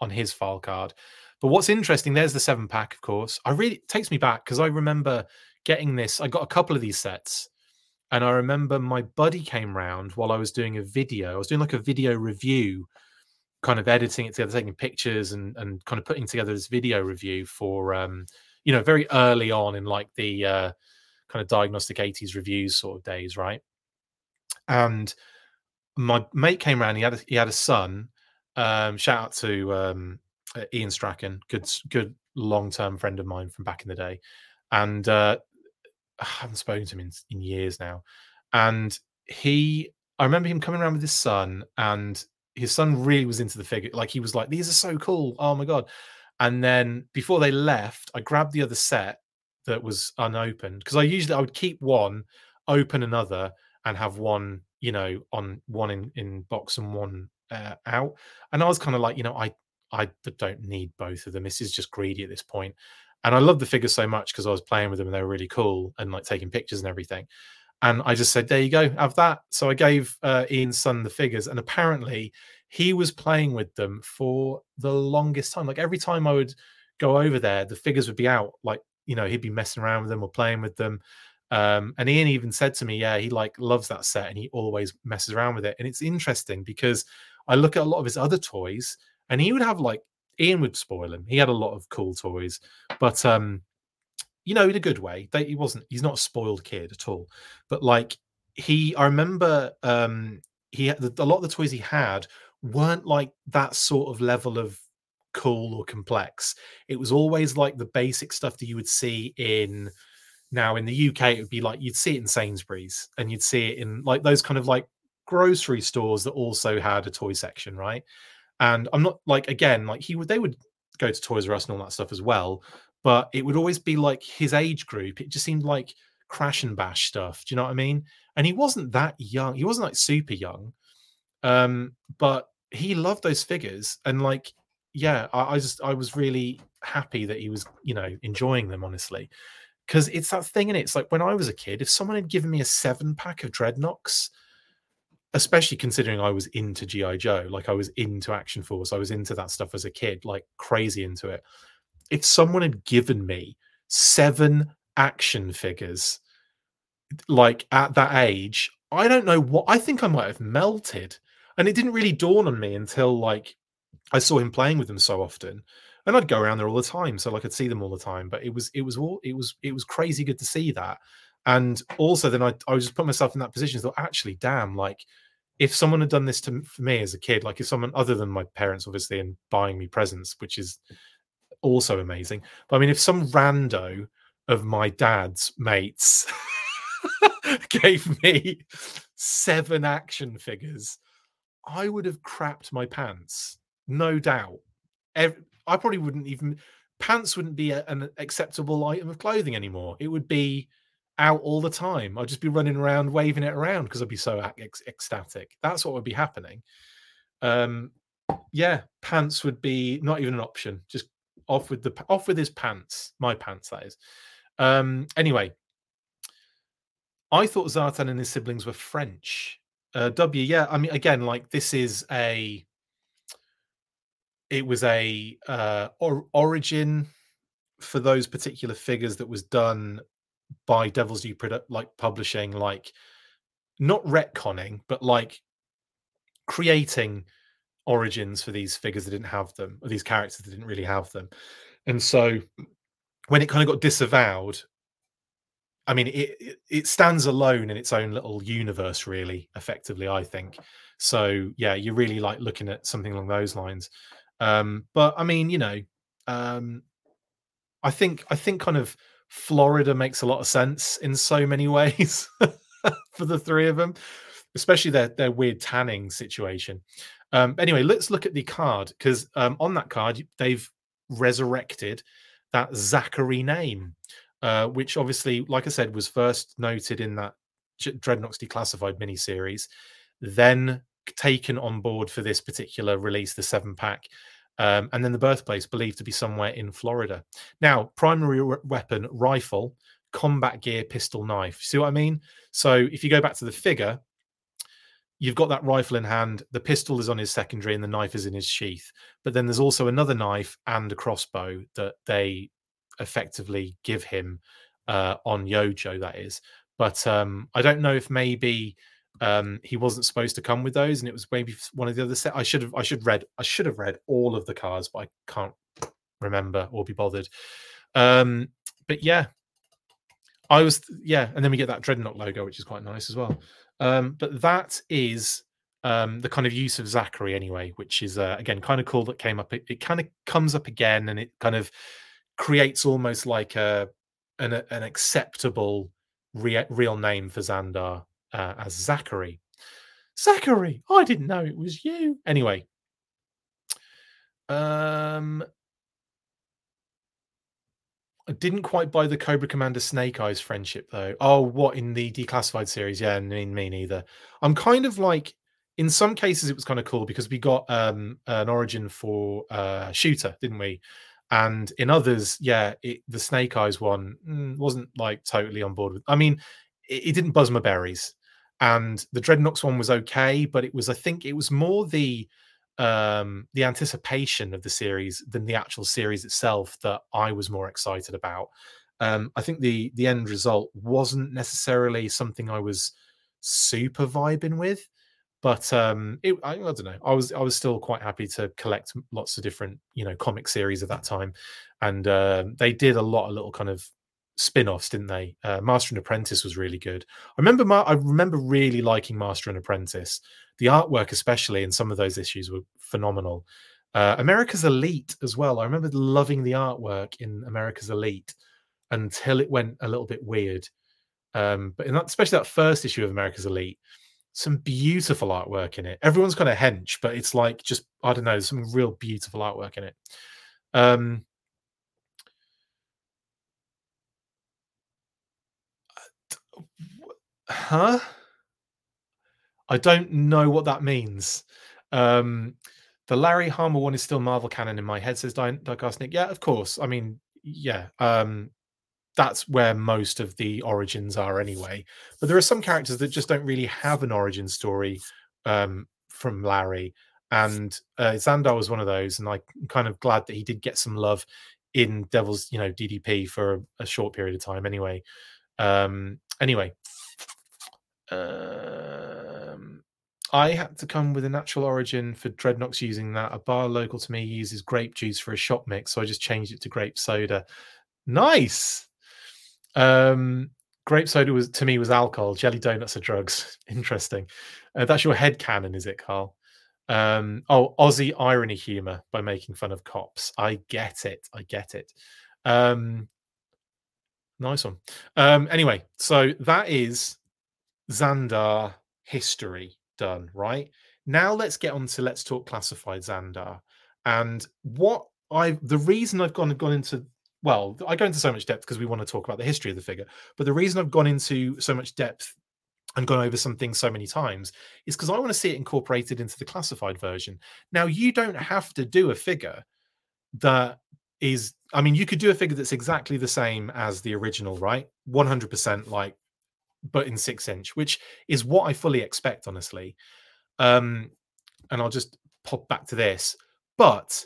on his file card. But what's interesting, there's the seven pack, of course. I really it takes me back because I remember getting this. I got a couple of these sets, and I remember my buddy came round while I was doing a video. I was doing like a video review, kind of editing it together, taking pictures, and and kind of putting together this video review for um, you know, very early on in like the uh, kind of Diagnostik80s reviews sort of days, right? And my mate came around. He had a, he had a son. Um, shout out to um, uh, Ian Strachan, good good long term friend of mine from back in the day, and uh, I haven't spoken to him in, in years now. And he, I remember him coming around with his son, and his son really was into the figure. Like he was like, "These are so cool! Oh my god!" And then before they left, I grabbed the other set that was unopened because I usually I would keep one, open another, and have one, you know, on one in in box and one uh, out. And I was kind of like, you know, I I don't need both of them. This is just greedy at this point. And I loved the figures so much because I was playing with them and they were really cool and like taking pictures and everything. And I just said, there you go, have that. So I gave uh, Ian's son the figures, and apparently he was playing with them for the longest time. Like every time I would go over there, the figures would be out. Like, you know, he'd be messing around with them or playing with them. Um, and Ian even said to me, yeah, he like loves that set and he always messes around with it. And it's interesting because I look at a lot of his other toys and he would have like Ian would spoil him. He had a lot of cool toys, but um, you know, in a good way. They, he wasn't. He's not a spoiled kid at all. But like he, I remember um, he had a lot of the toys he had weren't like that sort of level of cool or complex. It was always like the basic stuff that you would see in now in the UK, it would be like you'd see it in Sainsbury's and you'd see it in like those kind of like grocery stores that also had a toy section, right? And I'm not like again, like he would they would go to Toys R Us and all that stuff as well, but it would always be like his age group. It just seemed like crash and bash stuff. Do you know what I mean? And he wasn't that young. He wasn't like super young. Um, but he loved those figures and like yeah, I, I just I was really happy that he was, you know, enjoying them honestly because it's that thing and it. It's like when I was a kid, if someone had given me a seven pack of Dreadnoks, especially considering I was into GI Joe, like I was into Action Force, I was into that stuff as a kid, like crazy into it. If someone had given me seven action figures, like at that age, I don't know what I think I might have melted, and it didn't really dawn on me until like I saw him playing with them so often and I'd go around there all the time, so I could see them all the time. But it was it was all it was it was crazy good to see that. And also, then I I just put myself in that position. Thought actually, damn, like if someone had done this to for me as a kid, like if someone other than my parents, obviously, and buying me presents, which is also amazing. But I mean, if some rando of my dad's mates gave me seven action figures, I would have crapped my pants, no doubt. I probably wouldn't even pants wouldn't be a, an acceptable item of clothing anymore. It would be out all the time. I'd just be running around waving it around because I'd be so ec- ecstatic. That's what would be happening. Um, yeah, pants would be not even an option. Just off with the off with his pants. My pants, that is. Um, anyway, I thought Zartan and his siblings were French. Uh, w, yeah. I mean, again, like this is a it was a uh, or, origin for those particular figures that was done by Devil's Due product like publishing, like not retconning, but like creating origins for these figures that didn't have them, or these characters that didn't really have them. And so when it kind of got disavowed, I mean, it it stands alone in its own little universe, really, effectively, I think. So yeah, you're really like looking at something along those lines. Um, but I mean, you know, um, I think I think kind of Florida makes a lot of sense in so many ways for the three of them, especially their their weird tanning situation. Um, anyway, let's look at the card because um, on that card they've resurrected that Zachary name, uh, which obviously, like I said, was first noted in that Dreadnoks Declassified miniseries, then taken on board for this particular release, the seven pack, um, and then the birthplace believed to be somewhere in Florida. Now, primary weapon, rifle, combat gear, pistol, knife. See what I mean? So if you go back to the figure, you've got that rifle in hand, the pistol is on his secondary, and the knife is in his sheath. But then there's also another knife and a crossbow that they effectively give him uh, on YoJoe, that is. But um, I don't know if maybe um, he wasn't supposed to come with those, and it was maybe one of the other set. I should have I should read I should have read all of the cards, but I can't remember or be bothered. Um, but yeah, I was yeah, and then we get that dreadnok logo, which is quite nice as well. Um, but that is um, the kind of use of Zachary anyway, which is uh, again kind of cool. That came up. It, it kind of comes up again, and it kind of creates almost like a an, an acceptable re- real name for Zandar uh, as Zachary. Zachary, I didn't know it was you. Anyway, um, I didn't quite buy the Cobra Commander Snake Eyes friendship though. Oh, what in the declassified series? Yeah, I mean me neither. I'm kind of like in some cases it was kind of cool because we got um an origin for uh shooter, didn't we? And in others, yeah, it, the Snake Eyes one mm, wasn't like totally on board with. I mean, it, it, didn't buzz my berries, and the Dreadnoks one was okay, but it was I think it was more the um the anticipation of the series than the actual series itself that I was more excited about. Um, I think the the end result wasn't necessarily something I was super vibing with but um it, I, I, don't know. I was i was still quite happy to collect lots of different you know comic series at that time. And uh, they did a lot of little kind of spin-offs didn't they? Uh, master and apprentice was really good. I remember i remember really liking master and apprentice. The artwork especially in some of those issues were phenomenal. Uh, america's elite as well. I remember loving the artwork in america's elite until it went a little bit weird. Um, but in that, especially that first issue of america's elite some beautiful artwork in it. Everyone's kind of hench, but it's like just I don't know, some real beautiful artwork in it. Um, huh? I don't know what that means. Um, the Larry Hama one is still Marvel canon in my head, says Nick. Yeah, of course. I mean, yeah. Um, that's where most of the origins are anyway. But there are some characters that just don't really have an origin story um, from Larry, and uh, Zandar was one of those. And I'm kind of glad that he did get some love in Devil's, you know, DDP for a, a short period of time. Anyway, um, anyway, um, I had to come with a natural origin for Dreadnoks using that. A bar local to me uses grape juice for a shop mix, so I just changed it to grape soda. Nice. Um, grape soda was to me was alcohol. Jelly donuts are drugs. Interesting. Uh, that's your head canon, is it, Carl? Um, oh, Aussie irony humor by making fun of cops. I get it. I get it. Um, nice one. Um, anyway, so that is Zandar history done, right? Now let's get on to let's talk classified Zandar. And what I the reason I've gone gone into well, I go into so much depth because we want to talk about the history of the figure. But the reason I've gone into so much depth and gone over some things so many times is because I want to see it incorporated into the classified version. Now, you don't have to do a figure that is, I mean, you could do a figure that's exactly the same as the original, right? 100% like, but in six inch, which is what I fully expect, honestly. Um, and I'll just pop back to this. But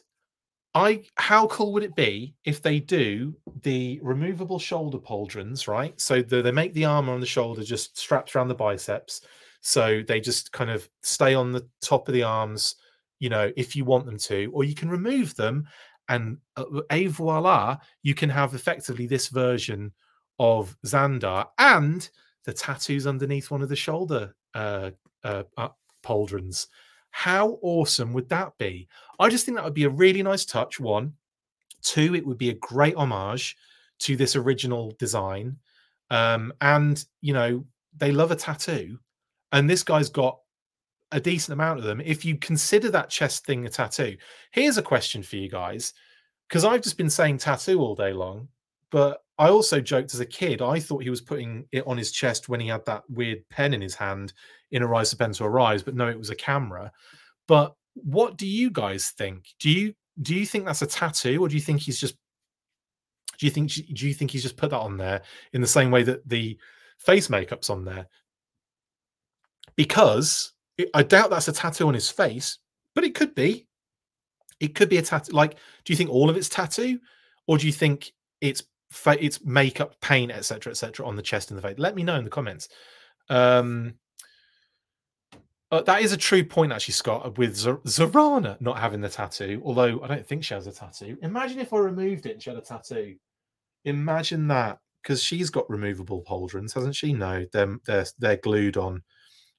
I how cool would it be if they do the removable shoulder pauldrons, right? So the, they make the armor on the shoulder just strapped around the biceps, so they just kind of stay on the top of the arms, you know, if you want them to, or you can remove them, and uh, a voila, you can have effectively this version of Zandar and the tattoos underneath one of the shoulder uh, uh, uh pauldrons. How awesome would that be? I just think that would be a really nice touch. One, two, it would be a great homage to this original design. Um, and you know, they love a tattoo, and this guy's got a decent amount of them. If you consider that chest thing a tattoo, here's a question for you guys because I've just been saying tattoo all day long, but I also joked as a kid. I thought he was putting it on his chest when he had that weird pen in his hand in Arise to Arise, but no, it was a camera. But what do you guys think? Do you do you think that's a tattoo, or do you think he's just do you think do you think he's just put that on there in the same way that the face makeup's on there? Because I doubt that's a tattoo on his face, but it could be. It could be a tattoo. Like, do you think all of it's tattoo, or do you think it's it's makeup, paint, etc., etc., on the chest and the face? Let me know in the comments. Um, uh, that is a true point, actually, Scott, with Z- Zarana not having the tattoo. Although I don't think she has a tattoo. Imagine if I removed it and she had a tattoo. Imagine that, because she's got removable pauldrons, hasn't she? No, they're they're they're glued on.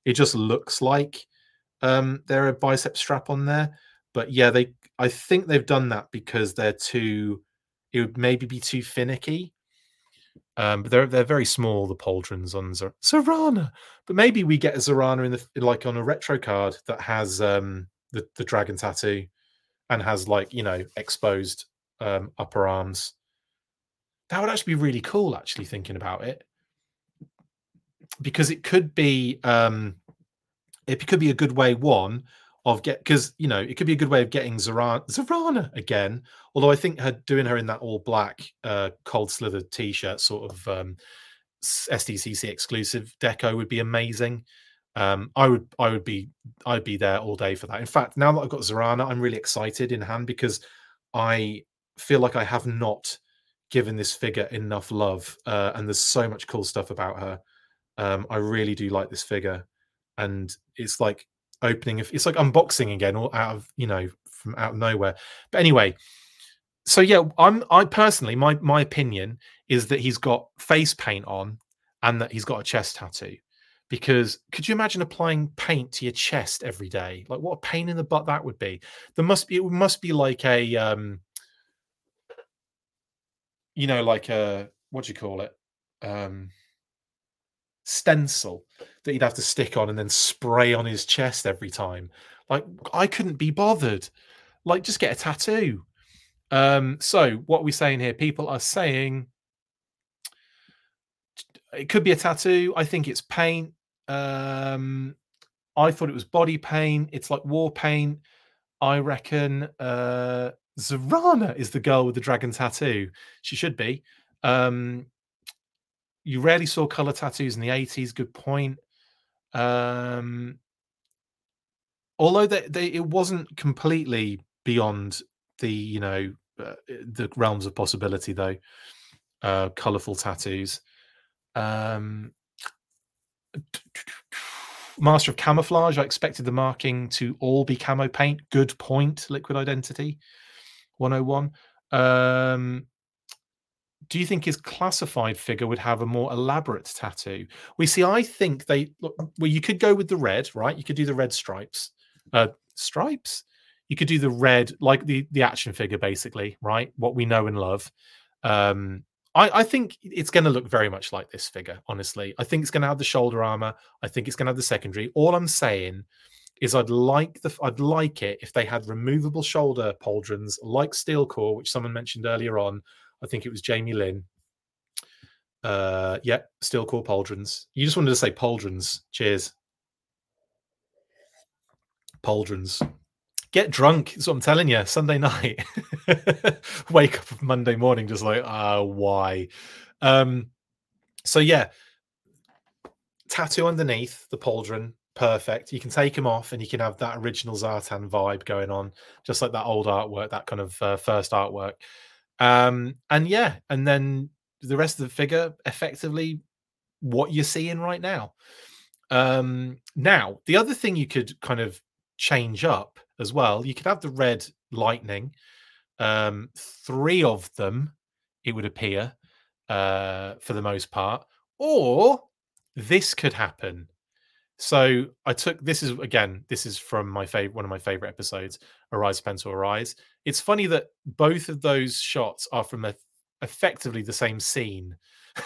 It just looks like um, they're a bicep strap on there, but yeah, they. I think they've done that because they're too. It would maybe be too finicky um, but they're they're very small. The pauldrons on Z- Zarana, but maybe we get a Zarana in the like on a retro card that has um, the the dragon tattoo and has like you know exposed um, upper arms. That would actually be really cool. Actually, thinking about it, because it could be um, it could be a good way one of get because you know it could be a good way of getting Zarana, Zarana again. Although I think her doing her in that all black uh, cold slither t-shirt sort of um, SDCC exclusive deco would be amazing. Um, I would I would be I'd be there all day for that. In fact, now that I've got Zarana, I'm really excited in hand because I feel like I have not given this figure enough love, uh, and there's so much cool stuff about her. Um, I really do like this figure, and it's like opening. It's like unboxing again, all out of you know from out of nowhere. But anyway, so yeah, I'm I personally my my opinion is that he's got face paint on and that he's got a chest tattoo. Because could you imagine applying paint to your chest every day? Like what a pain in the butt that would be. There must be it must be like a um you know, like a what do you call it? Um stencil that he'd have to stick on and then spray on his chest every time. Like I couldn't be bothered. Like just get a tattoo. Um, so what are we saying here? People are saying it could be a tattoo. I think it's paint. Um, I thought it was body paint. It's like war paint. I reckon uh, Zarana is the girl with the dragon tattoo. She should be. Um, you rarely saw color tattoos in the 80s. Good point. Um, although they, they, it wasn't completely beyond the you know uh, the realms of possibility though. Uh, colorful tattoos. Um, Master of Camouflage. I expected the marking to all be camo paint. Good point. Liquid Identity 101. Um, do you think his classified figure would have a more elaborate tattoo? We see, I think they look well, you could go with the red, right? You could do the red stripes. Uh stripes? You could do the red, like the the action figure, basically, right? What we know and love. Um, I, I think it's going to look very much like this figure, honestly. I think it's going to have the shoulder armor. I think it's going to have the secondary. All I'm saying is I'd like the I'd like it if they had removable shoulder pauldrons like Steel Core, which someone mentioned earlier on. I think it was Jamie Lynn. Uh, yeah, still Core pauldrons. You just wanted to say pauldrons. Cheers. Pauldrons. Get drunk. That's what I'm telling you. Sunday night. Wake up Monday morning, just like, ah, uh, why? Um, so yeah, tattoo underneath the pauldron, perfect. You can take them off, and you can have that original Zartan vibe going on, just like that old artwork, that kind of uh, first artwork. Um, and yeah, and then the rest of the figure, effectively, what you're seeing right now. Um, now, the other thing you could kind of change up as well. You could have the red lightning, um, three of them, it would appear, uh, for the most part, or this could happen. So I took this is again, this is from my favorite one of my favorite episodes, Arise Serpentor Arise. It's funny that both of those shots are from a, effectively the same scene.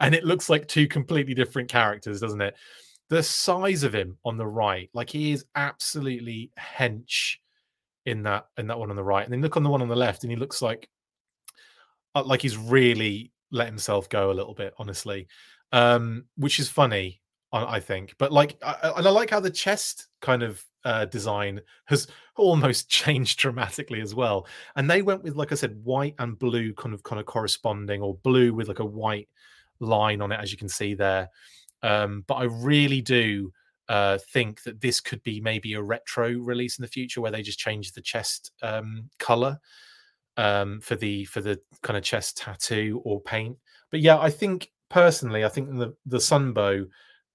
and it looks like two completely different characters, doesn't it? the size of him on the right, like he is absolutely hench in that in that one on the right, and then look on the one on the left, and he looks like uh, like he's really let himself go a little bit, honestly, um, which is funny, I, I think. But like, I, and I like how the chest kind of uh, design has almost changed dramatically as well. And they went with, like I said, white and blue kind of kind of corresponding, or blue with like a white line on it, as you can see there. Um, but I really do uh, think that this could be maybe a retro release in the future where they just change the chest um, color um, for the for the kind of chest tattoo or paint. But yeah, I think personally, I think the the Sunbow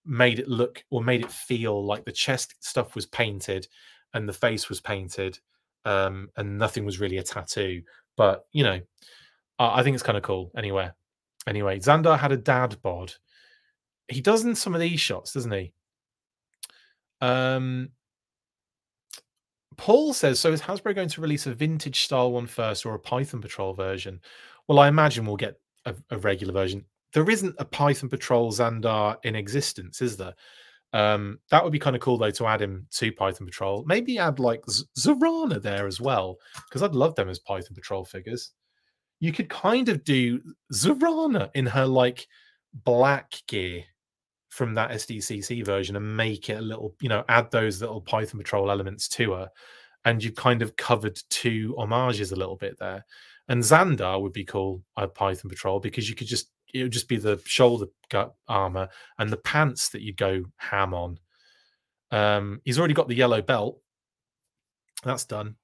made it look or made it feel like the chest stuff was painted and the face was painted um, and nothing was really a tattoo. But you know, I, I think it's kind of cool. Anyway, anyway, Zandar had a dad bod he does in some of these shots, doesn't he? Um, Paul says, so is Hasbro going to release a vintage style one first or a Python Patrol version? Well, I imagine we'll get a, a regular version. There isn't a Python Patrol Zandar in existence, is there? Um, that would be kind of cool though to add him to Python Patrol. Maybe add like Z- Zarana there as well, because I'd love them as Python Patrol figures. You could kind of do Zarana in her like black gear from that SDCC version and make it a little, you know, add those little Python Patrol elements to her, and you've kind of covered two homages a little bit there. And Zandar would be cool at Python Patrol because you could just it would just be the shoulder gut armor and the pants that you'd go ham on. Um, he's already got the yellow belt. That's done.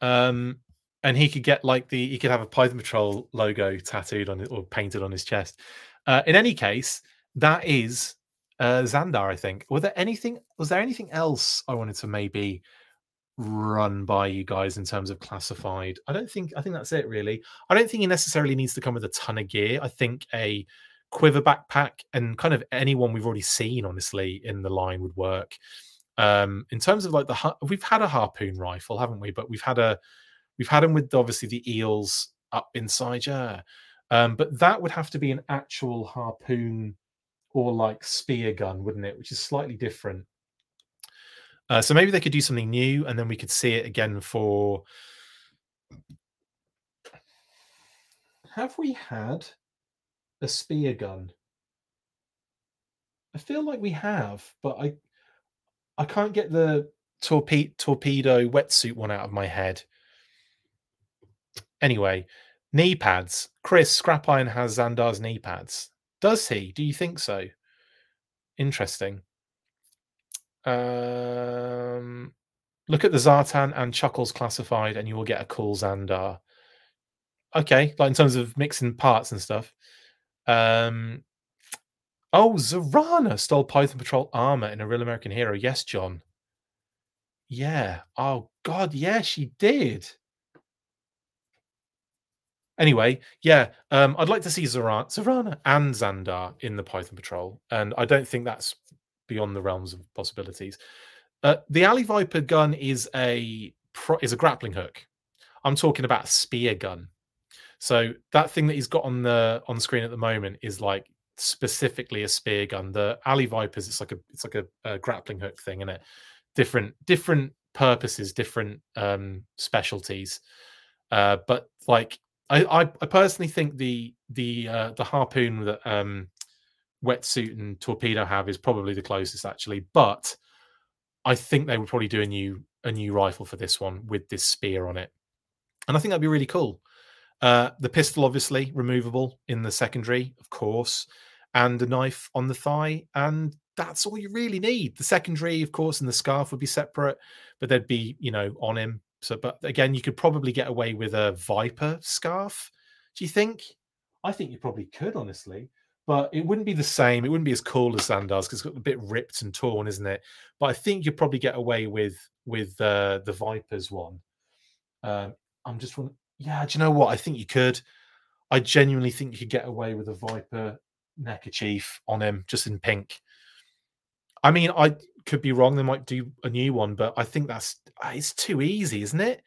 Um, and he could get like the he could have a Python Patrol logo tattooed on it or painted on his chest. Uh, in any case, that is uh, Zandar. I think. Were there anything? Was there anything else I wanted to maybe run by you guys in terms of classified? I don't think. I think that's it really. I don't think he necessarily needs to come with a ton of gear. I think a quiver backpack and kind of anyone we've already seen, honestly, in the line would work. Um, in terms of like the we've had a harpoon rifle, haven't we? But we've had a we've had them with obviously the eels up inside, yeah. Um, but that would have to be an actual harpoon or like spear gun, wouldn't it? Which is slightly different. Uh, so maybe they could do something new, and then we could see it again for. Have we had a spear gun? I feel like we have, but I I can't get the torpe- torpedo wetsuit one out of my head. Anyway, knee pads. Chris Scrap Iron has Zandar's knee pads. Does he? Do you think so? Interesting. Um, look at the Zartan and Chuckles classified, and you will get a cool Zandar. Okay, like in terms of mixing parts and stuff. Um, oh, Zarana stole Python Patrol armor in a Real American Hero. Yes, John. Yeah. Oh God, yeah, she did. Anyway, yeah, um, I'd like to see Zarana and Zandar in the Python Patrol, and I don't think that's beyond the realms of possibilities. Uh, the Alley Viper gun is a is a grappling hook. I'm talking about a spear gun. So that thing that he's got on the on screen at the moment is like specifically a spear gun. The Alley Vipers, it's like a it's like a, a grappling hook thing, in it. Different different purposes, different um specialties. Uh, but like I, I, I personally think the the uh, the harpoon that um, wetsuit and torpedo have is probably the closest actually, but I think they would probably do a new a new rifle for this one with this spear on it, and I think that'd be really cool. Uh, the pistol, obviously, removable in the secondary, of course, and a knife on the thigh, and that's all you really need. The secondary, of course, and the scarf would be separate, but they'd be, you know, on him so, but again, you could probably get away with a Viper scarf. Do you think? I think you probably could, honestly, but it wouldn't be the same. It wouldn't be as cool as Zandar's because it's got a bit ripped and torn, isn't it? But I think you'd probably get away with with uh, the Vipers one. Um, I'm just wondering. Yeah, do you know what? I think you could. I genuinely think you could get away with a Viper neckerchief on him, just in pink. I mean, I could be wrong. They might do a new one, but I think that's it's too easy, isn't it?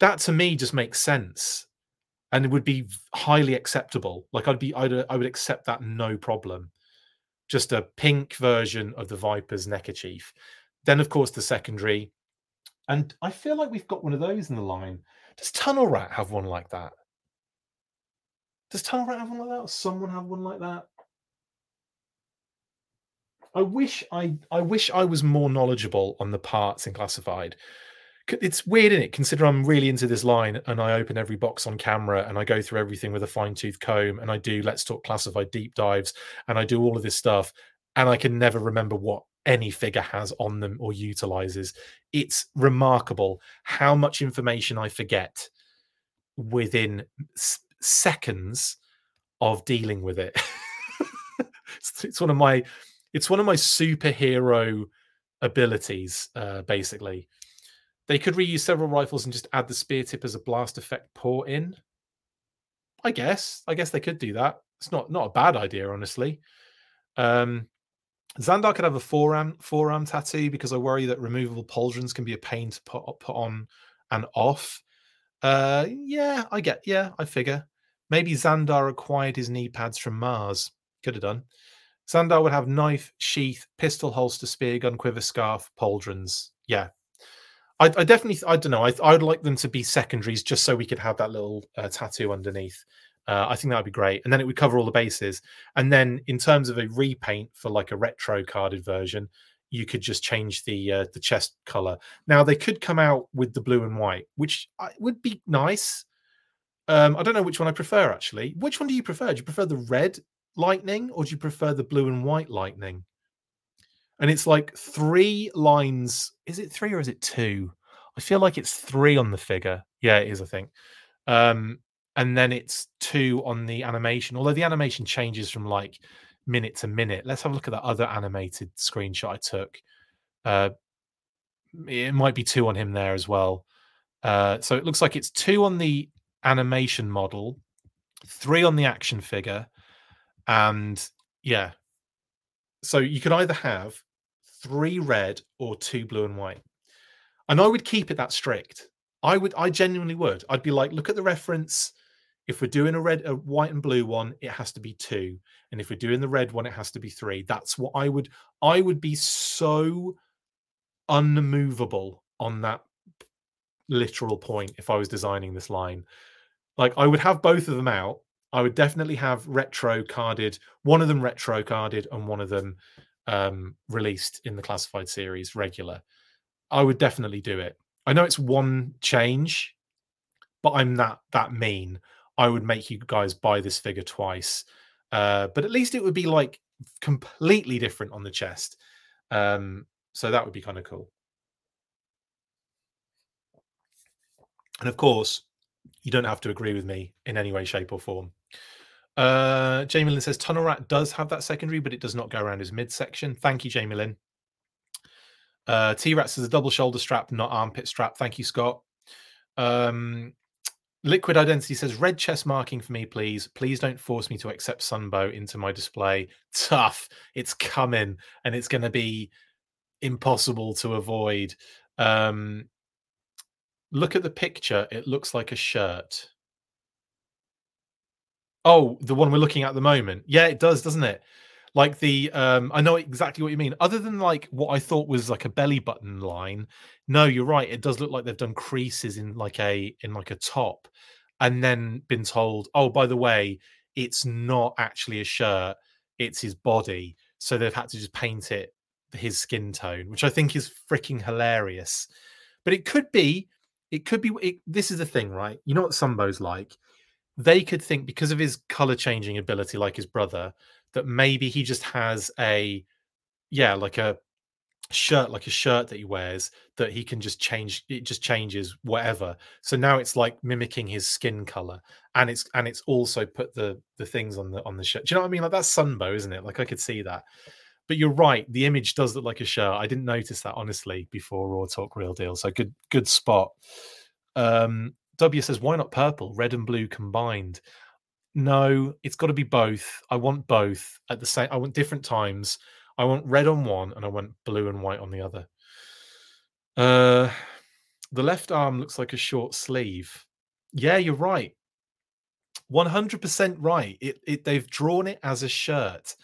That to me just makes sense, and it would be highly acceptable. Like I'd be, I'd, I would accept that no problem. Just a pink version of the Viper's neckerchief. Then, of course, the secondary, and I feel like we've got one of those in the line. Does Tunnel Rat have one like that? Does Tunnel Rat have one like that? Or someone have one like that? I wish I I wish I was more knowledgeable on the parts in classified. It's weird, isn't it? Consider I'm really into this line and I open every box on camera and I go through everything with a fine tooth comb and I do let's talk classified deep dives and I do all of this stuff and I can never remember what any figure has on them or utilizes. It's remarkable how much information I forget within s- seconds of dealing with it. it's, it's one of my it's one of my superhero abilities, uh, basically. They could reuse several rifles and just add the spear tip as a blast effect port in. I guess. I guess they could do that. It's not not a bad idea, honestly. Um, Zandar could have a forearm forearm tattoo because I worry that removable pauldrons can be a pain to put put on and off. Uh, yeah, I get. Yeah, I figure. Maybe Zandar acquired his knee pads from Mars. Could have done. Zandar would have knife, sheath, pistol holster, spear gun, quiver, scarf, pauldrons. Yeah. I, I definitely, I don't know. I, I would like them to be secondaries just so we could have that little uh, tattoo underneath. Uh, I think that would be great, and then it would cover all the bases. And then in terms of a repaint for like a retro carded version, you could just change the uh, the chest color. Now they could come out with the blue and white, which would be nice. Um, I don't know which one I prefer actually. Which one do you prefer? Do you prefer the red lightning or do you prefer the blue and white lightning? And it's like three lines. Is it three or is it two? I feel like it's three on the figure. Yeah, it is, I think. Um, and then it's two on the animation, although the animation changes from like minute to minute. Let's have a look at that other animated screenshot I took. Uh, it might be two on him there as well. Uh, so it looks like it's two on the animation model, three on the action figure, and yeah. So you could either have three red or two blue and white. And I would keep it that strict. I would, I genuinely would. I'd be like, look at the reference. If we're doing a red, a white and blue one, it has to be two. And if we're doing the red one, it has to be three. That's what I would, I would be so unmovable on that literal point if I was designing this line. Like I would have both of them out. I would definitely have retro carded, one of them retro carded and one of them um, released in the classified series regular. I would definitely do it. I know it's one change, but I'm that that mean. I would make you guys buy this figure twice. Uh, but at least it would be like completely different on the chest. Um, so that would be kind of cool. And of course, you don't have to agree with me in any way, shape, or form. Uh, Jamie Lynn says Tunnel Rat does have that secondary, but it does not go around his midsection. Thank you, Jamie Lynn. Uh, T Rats is a double shoulder strap, not armpit strap. Thank you, Scott. Um, Liquid Identity says red chest marking for me, please. Please don't force me to accept Sunbow into my display. Tough. It's coming, and it's going to be impossible to avoid. Um, look at the picture. It looks like a shirt. Oh, the one we're looking at, at the moment. Yeah, it does, doesn't it? Like the um I know exactly what you mean. Other than like what I thought was like a belly button line, no, you're right. It does look like they've done creases in like a in like a top and then been told, "Oh, by the way, it's not actually a shirt, it's his body." So they've had to just paint it his skin tone, which I think is freaking hilarious. But it could be it could be it, this is the thing, right? You know what Sunbow's like? They could think because of his color changing ability, like his brother, that maybe he just has a, yeah, like a shirt, like a shirt that he wears that he can just change. It just changes whatever. So now it's like mimicking his skin color, and it's and it's also put the the things on the on the shirt. Do you know what I mean? Like that's Sunbow, isn't it? Like I could see that. But you're right. The image does look like a shirt. I didn't notice that honestly before Raw Talk Real Deal. So good, good spot. Um, W says, why not purple, red and blue combined? No, it's got to be both. I want both at the same. I want different times. I want red on one, and I want blue and white on the other. Uh, the left arm looks like a short sleeve. Yeah, you're right. One hundred percent right. It, it they've drawn it as a shirt,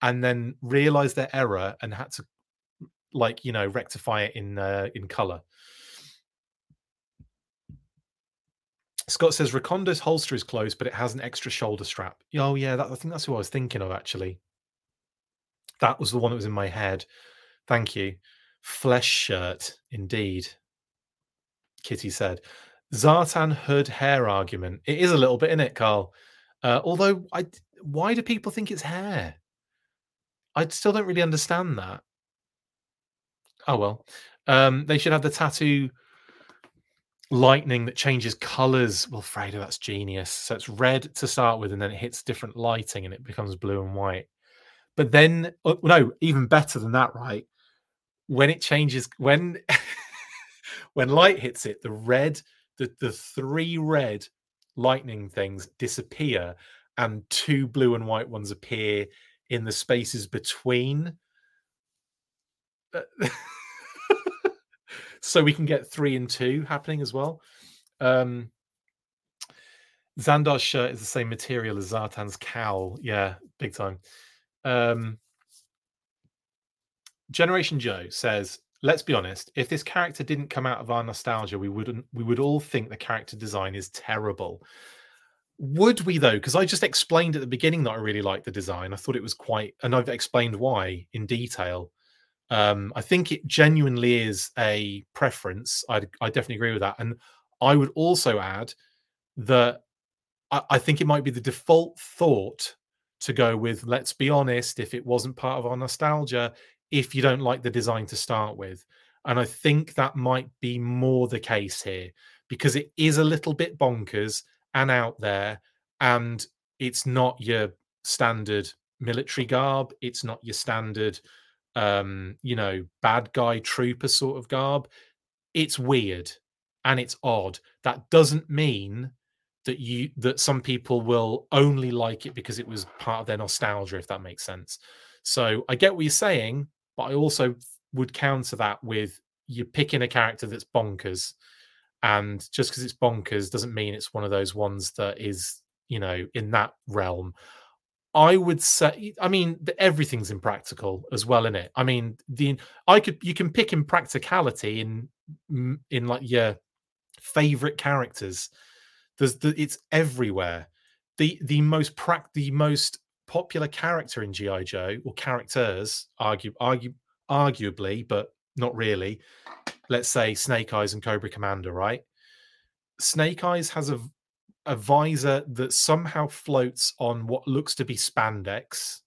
and then realized their error and had to, like you know, rectify it in uh, in color. Scott says Recondo's holster is closed, but it has an extra shoulder strap. Oh yeah, that, I think that's who I was thinking of actually. That was the one that was in my head. Thank you. Flesh shirt, indeed. Kitty said. Zartan hood hair argument. It is a little bit in it, Carl. Uh, although, I why do people think it's hair? I still don't really understand that. Oh well. Um, they should have the tattoo lightning that changes colors. Well, Fredo, that's genius. So it's red to start with, and then it hits different lighting and it becomes blue and white. But then, oh, no, even better than that, right? When it changes, when when light hits it, the red, the, the three red lightning things disappear, and two blue and white ones appear in the spaces between. Uh, So we can get three and two happening as well. Um, Zandar's shirt is the same material as Zartan's cowl. Yeah, big time. Um, Generation Joe says, "Let's be honest. If this character didn't come out of our nostalgia, we wouldn't. We would all think the character design is terrible." Would we though? Because I just explained at the beginning that I really liked the design. I thought it was quite, and I've explained why in detail. Um, I think it genuinely is a preference. I I definitely agree with that, and I would also add that I, I think it might be the default thought to go with. Let's be honest, if it wasn't part of our nostalgia, if you don't like the design to start with, and I think that might be more the case here because it is a little bit bonkers and out there, and it's not your standard military garb. It's not your standard, um, you know, bad guy trooper sort of garb. It's weird and it's odd. That doesn't mean that you that some people will only like it because it was part of their nostalgia, if that makes sense. So I get what you're saying, but I also would counter that with you're picking a character that's bonkers and just because it's bonkers doesn't mean it's one of those ones that is you know in that realm i would say i mean everything's impractical as well in it i mean the i could you can pick in practicality in in like your favorite characters. There's the, it's everywhere. The the most prac the most popular character in gi joe or characters argue argue arguably but not really let's say Snake Eyes and Cobra Commander, right? Snake Eyes has a a visor that somehow floats on what looks to be spandex.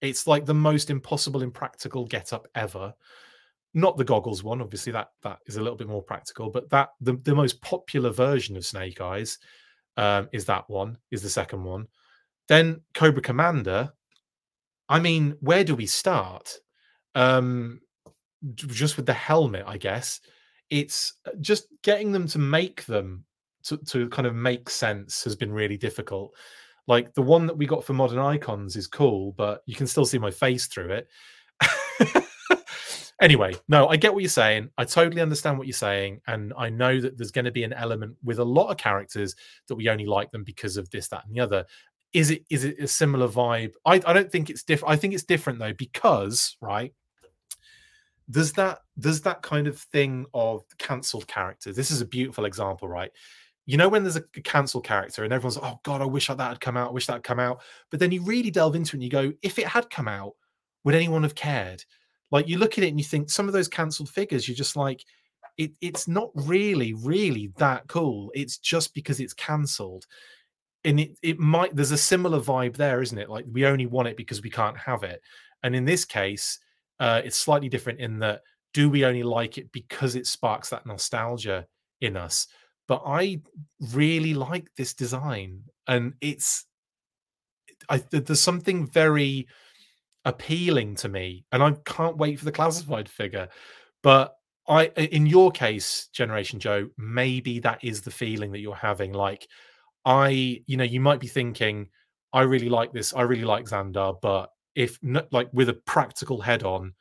It's like the most impossible impractical getup ever. Not the goggles one, obviously that that is a little bit more practical, but that the, the most popular version of Snake Eyes um, is that one, is the second one. Then Cobra Commander. I mean, where do we start? Um, just with the helmet, I guess. It's uh, just getting them to make them to, to kind of make sense has been really difficult. Like the one that we got for modern icons is cool, but you can still see my face through it. anyway, no, I get what you're saying. I totally understand what you're saying. And I know that there's going to be an element with a lot of characters that we only like them because of this, that, and the other. Is it is it a similar vibe? I, I don't think it's different. I think it's different though, because right, does that does that kind of thing of cancelled characters this is a beautiful example right you know when there's a cancelled character and everyone's like, oh god i wish that had come out i wish that had come out. But then you really delve into it and you go if it had come out would anyone have cared? Like you look at it and you think some of those cancelled figures you're just like it, it's not really really that cool. It's just because it's cancelled. And it, it might there's a similar vibe there isn't it? Like we only want it because we can't have it. And in this case uh, it's slightly different in that do we only like it because it sparks that nostalgia in us? But I really like this design, and it's I, there's something very appealing to me, and I can't wait for the classified figure. But I, in your case, Generation Joe, maybe that is the feeling that you're having. Like, I, you know, you might be thinking, I really like this, I really like Zandar, but if like with a practical head on,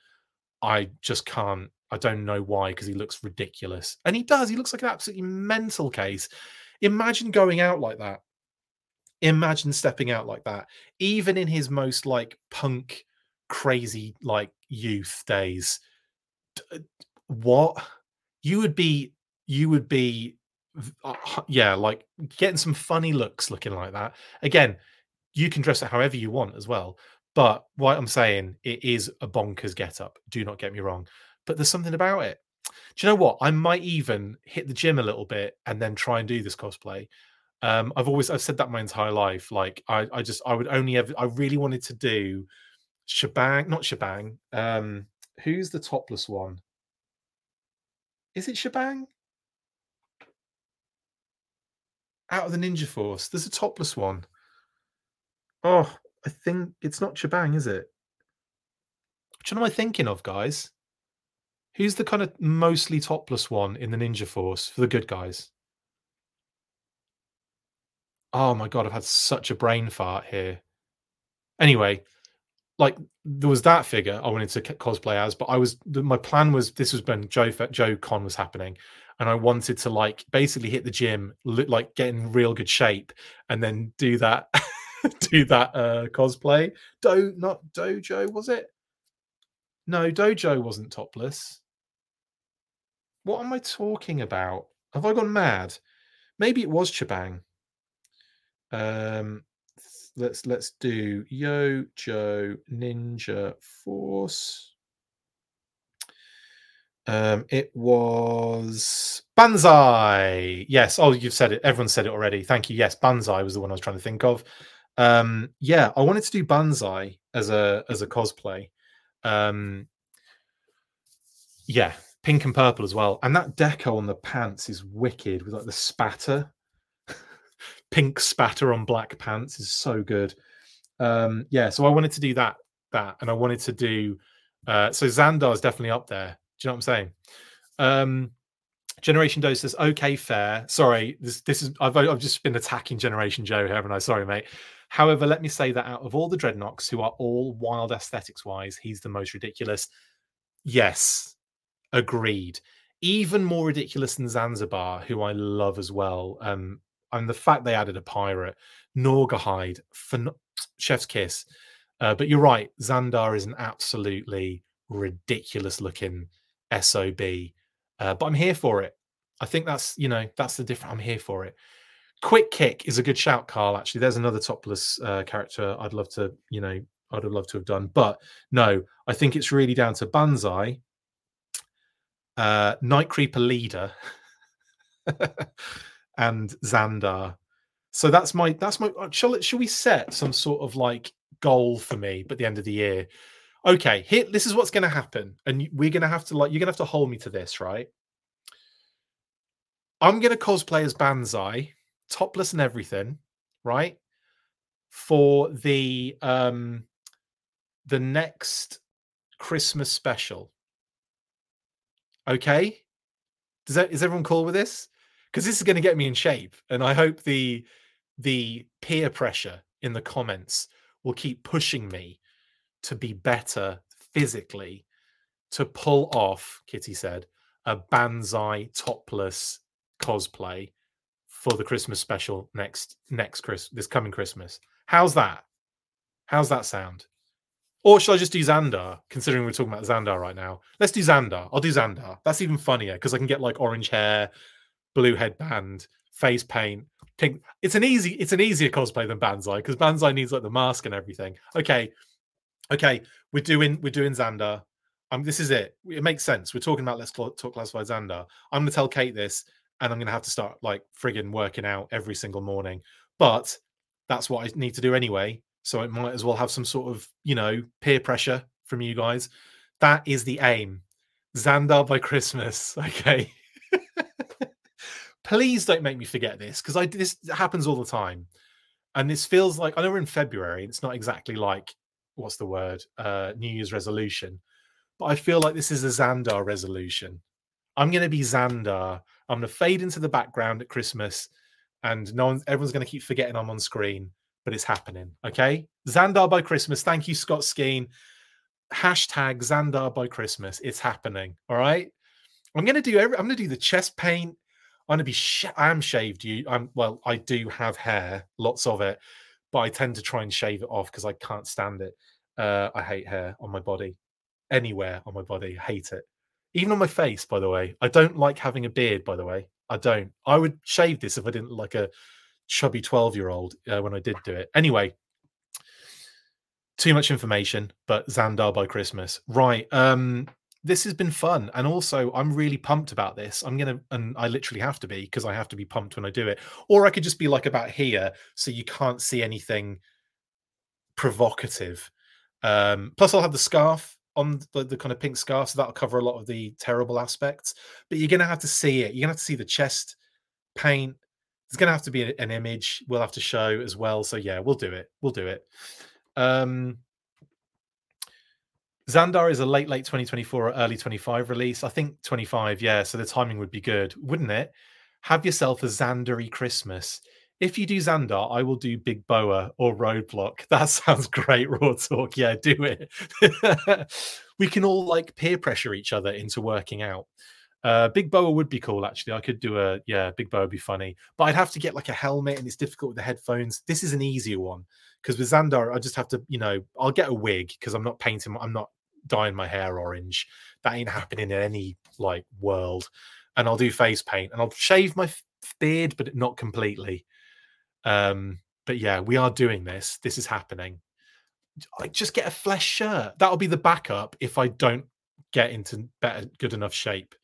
I just can't. I don't know why because he looks ridiculous, and he does. He looks like an absolutely mental case. Imagine going out like that. Imagine stepping out like that, even in his most like punk, crazy like youth days. Uh, what you would be, you would be, uh, yeah, like getting some funny looks looking like that. Again, you can dress it however you want as well. But what I'm saying, it is a bonkers get up. Do not get me wrong. But there's something about it. Do you know what? I might even hit the gym a little bit and then try and do this cosplay. Um, I've always I've said that my entire life. Like I, I just I would only ever I really wanted to do shebang, not shebang. Um, who's the topless one? Is it shebang? Out of the Ninja Force, there's a topless one. Oh, I think it's not Shebang, is it? Which one am I thinking of, guys? Who's the kind of mostly topless one in the Ninja Force for the good guys? Oh my god, I've had such a brain fart here. Anyway, like there was that figure I wanted to cosplay as, but I was my plan was this was when Joe Joe Con was happening, and I wanted to like basically hit the gym, look like get in real good shape, and then do that do that uh, cosplay. Do not Dojo was it? No, Dojo wasn't topless. What am I talking about? Have I gone mad? Maybe it was Chabang. Um, let's let's do Yo Joe Ninja Force. Um, it was Banzai. Yes. Oh, you've said it. Everyone said it already. Thank you. Yes, Banzai was the one I was trying to think of. Um, yeah, I wanted to do Banzai as a as a cosplay. Um, yeah, pink and purple as well. And that deco on the pants is wicked with like the spatter. pink spatter on black pants is so good. Um, yeah, so I wanted to do that, that, and I wanted to do uh so Zandar is definitely up there. Do you know what I'm saying? Um Generation Joe says, okay, fair. Sorry, this this is I've I've just been attacking Generation Joe, haven't I? Sorry, mate. However, let me say that out of all the Dreadnoks who are all wild aesthetics wise, he's the most ridiculous. Yes, agreed. Even more ridiculous than Zanzibar, who I love as well. Um, and the fact they added a pirate, Gnawgahyde, phen- Chef's Kiss. Uh, but you're right, Zandar is an absolutely ridiculous looking SOB. Uh, but I'm here for it. I think that's you know that's the difference. I'm here for it. Quick kick is a good shout, Carl. Actually, there's another topless uh, character I'd love to you know I'd have loved to have done, but no, I think it's really down to Banzai, uh, Night Creeper leader, and Zandar. So that's my that's my. uh, Shall? Shall we set some sort of like goal for me by the end of the year? Okay, here. This is what's going to happen, and we're going to have to like. You're going to have to hold me to this, right? I'm going to cosplay as Banzai, topless and everything, right? For the um the next Christmas special. Okay? Does that is everyone cool with this? Because this is going to get me in shape, and I hope the the peer pressure in the comments will keep pushing me to be better physically to pull off, Kitty said, a Banzai topless cosplay for the Christmas special next next Chris this coming Christmas. How's that? How's that sound? Or should I just do Zandar, considering we're talking about Zandar right now? Let's do Zandar. I'll do Zandar. That's even funnier because I can get like orange hair, blue headband, face paint, pink. It's an easy, it's an easier cosplay than Banzai because Banzai needs like the mask and everything. Okay. Okay. We're doing we're doing Zandar. Um, this is it. It makes sense. We're talking about let's cl- talk classified Zandar. I'm gonna tell Kate this, and I'm gonna have to start like friggin' working out every single morning. But that's what I need to do anyway. So it might as well have some sort of, you know, peer pressure from you guys. That is the aim. Zandar by Christmas. Okay. Please don't make me forget this because I this happens all the time. And this feels like I know we're in February. It's not exactly like what's the word? Uh New Year's resolution. But I feel like this is a Zandar resolution. I'm gonna be Zandar. I'm gonna fade into the background at Christmas, and no one everyone's gonna keep forgetting I'm on screen but it's happening. Okay. Zandar by Christmas. Thank you, Scott Skeen. Hashtag Zandar by Christmas. It's happening. All right. I'm gonna do every I'm gonna do the chest paint. I'm gonna be sh- I am shaved. You I'm well, I do have hair, lots of it, but I tend to try and shave it off because I can't stand it. Uh, I hate hair on my body. Anywhere on my body. I hate it. Even on my face, by the way. I don't like having a beard, by the way. I don't. I would shave this if I didn't like a chubby 12 year old uh, when I did do it. Anyway, too much information, but Zandar by Christmas. Right. Um, this has been fun. And also, I'm really pumped about this. I'm going to, and I literally have to be because I have to be pumped when I do it. Or I could just be like about here so you can't see anything provocative. Um, plus, I'll have the scarf on the, the kind of pink scarf, so that'll cover a lot of the terrible aspects. But you're to have to see it. You're to have to see the chest paint, there's to have to be an image we'll have to show as well so yeah we'll do it. We'll do it. Um Zandar is a late late 2024 or early 25 release. I think 25 yeah so the timing would be good wouldn't it? Have yourself a Zandary christmas if you do Zandar, I will do Big Boa or Roadblock. That sounds great, Raw Talk. Yeah, do it. we can all like peer pressure each other into working out. Uh, Big Boa would be cool, actually. I could do a yeah, Big Boa would be funny, but I'd have to get like a helmet, and it's difficult with the headphones. This is an easier one because with Zandar, I just have to, you know, I'll get a wig because I'm not painting, I'm not dyeing my hair orange. That ain't happening in any like world. And I'll do face paint, and I'll shave my beard, but not completely. Um, but yeah, we are doing this. This is happening. I just get a flesh shirt. That'll be the backup if I don't get into better, good enough shape.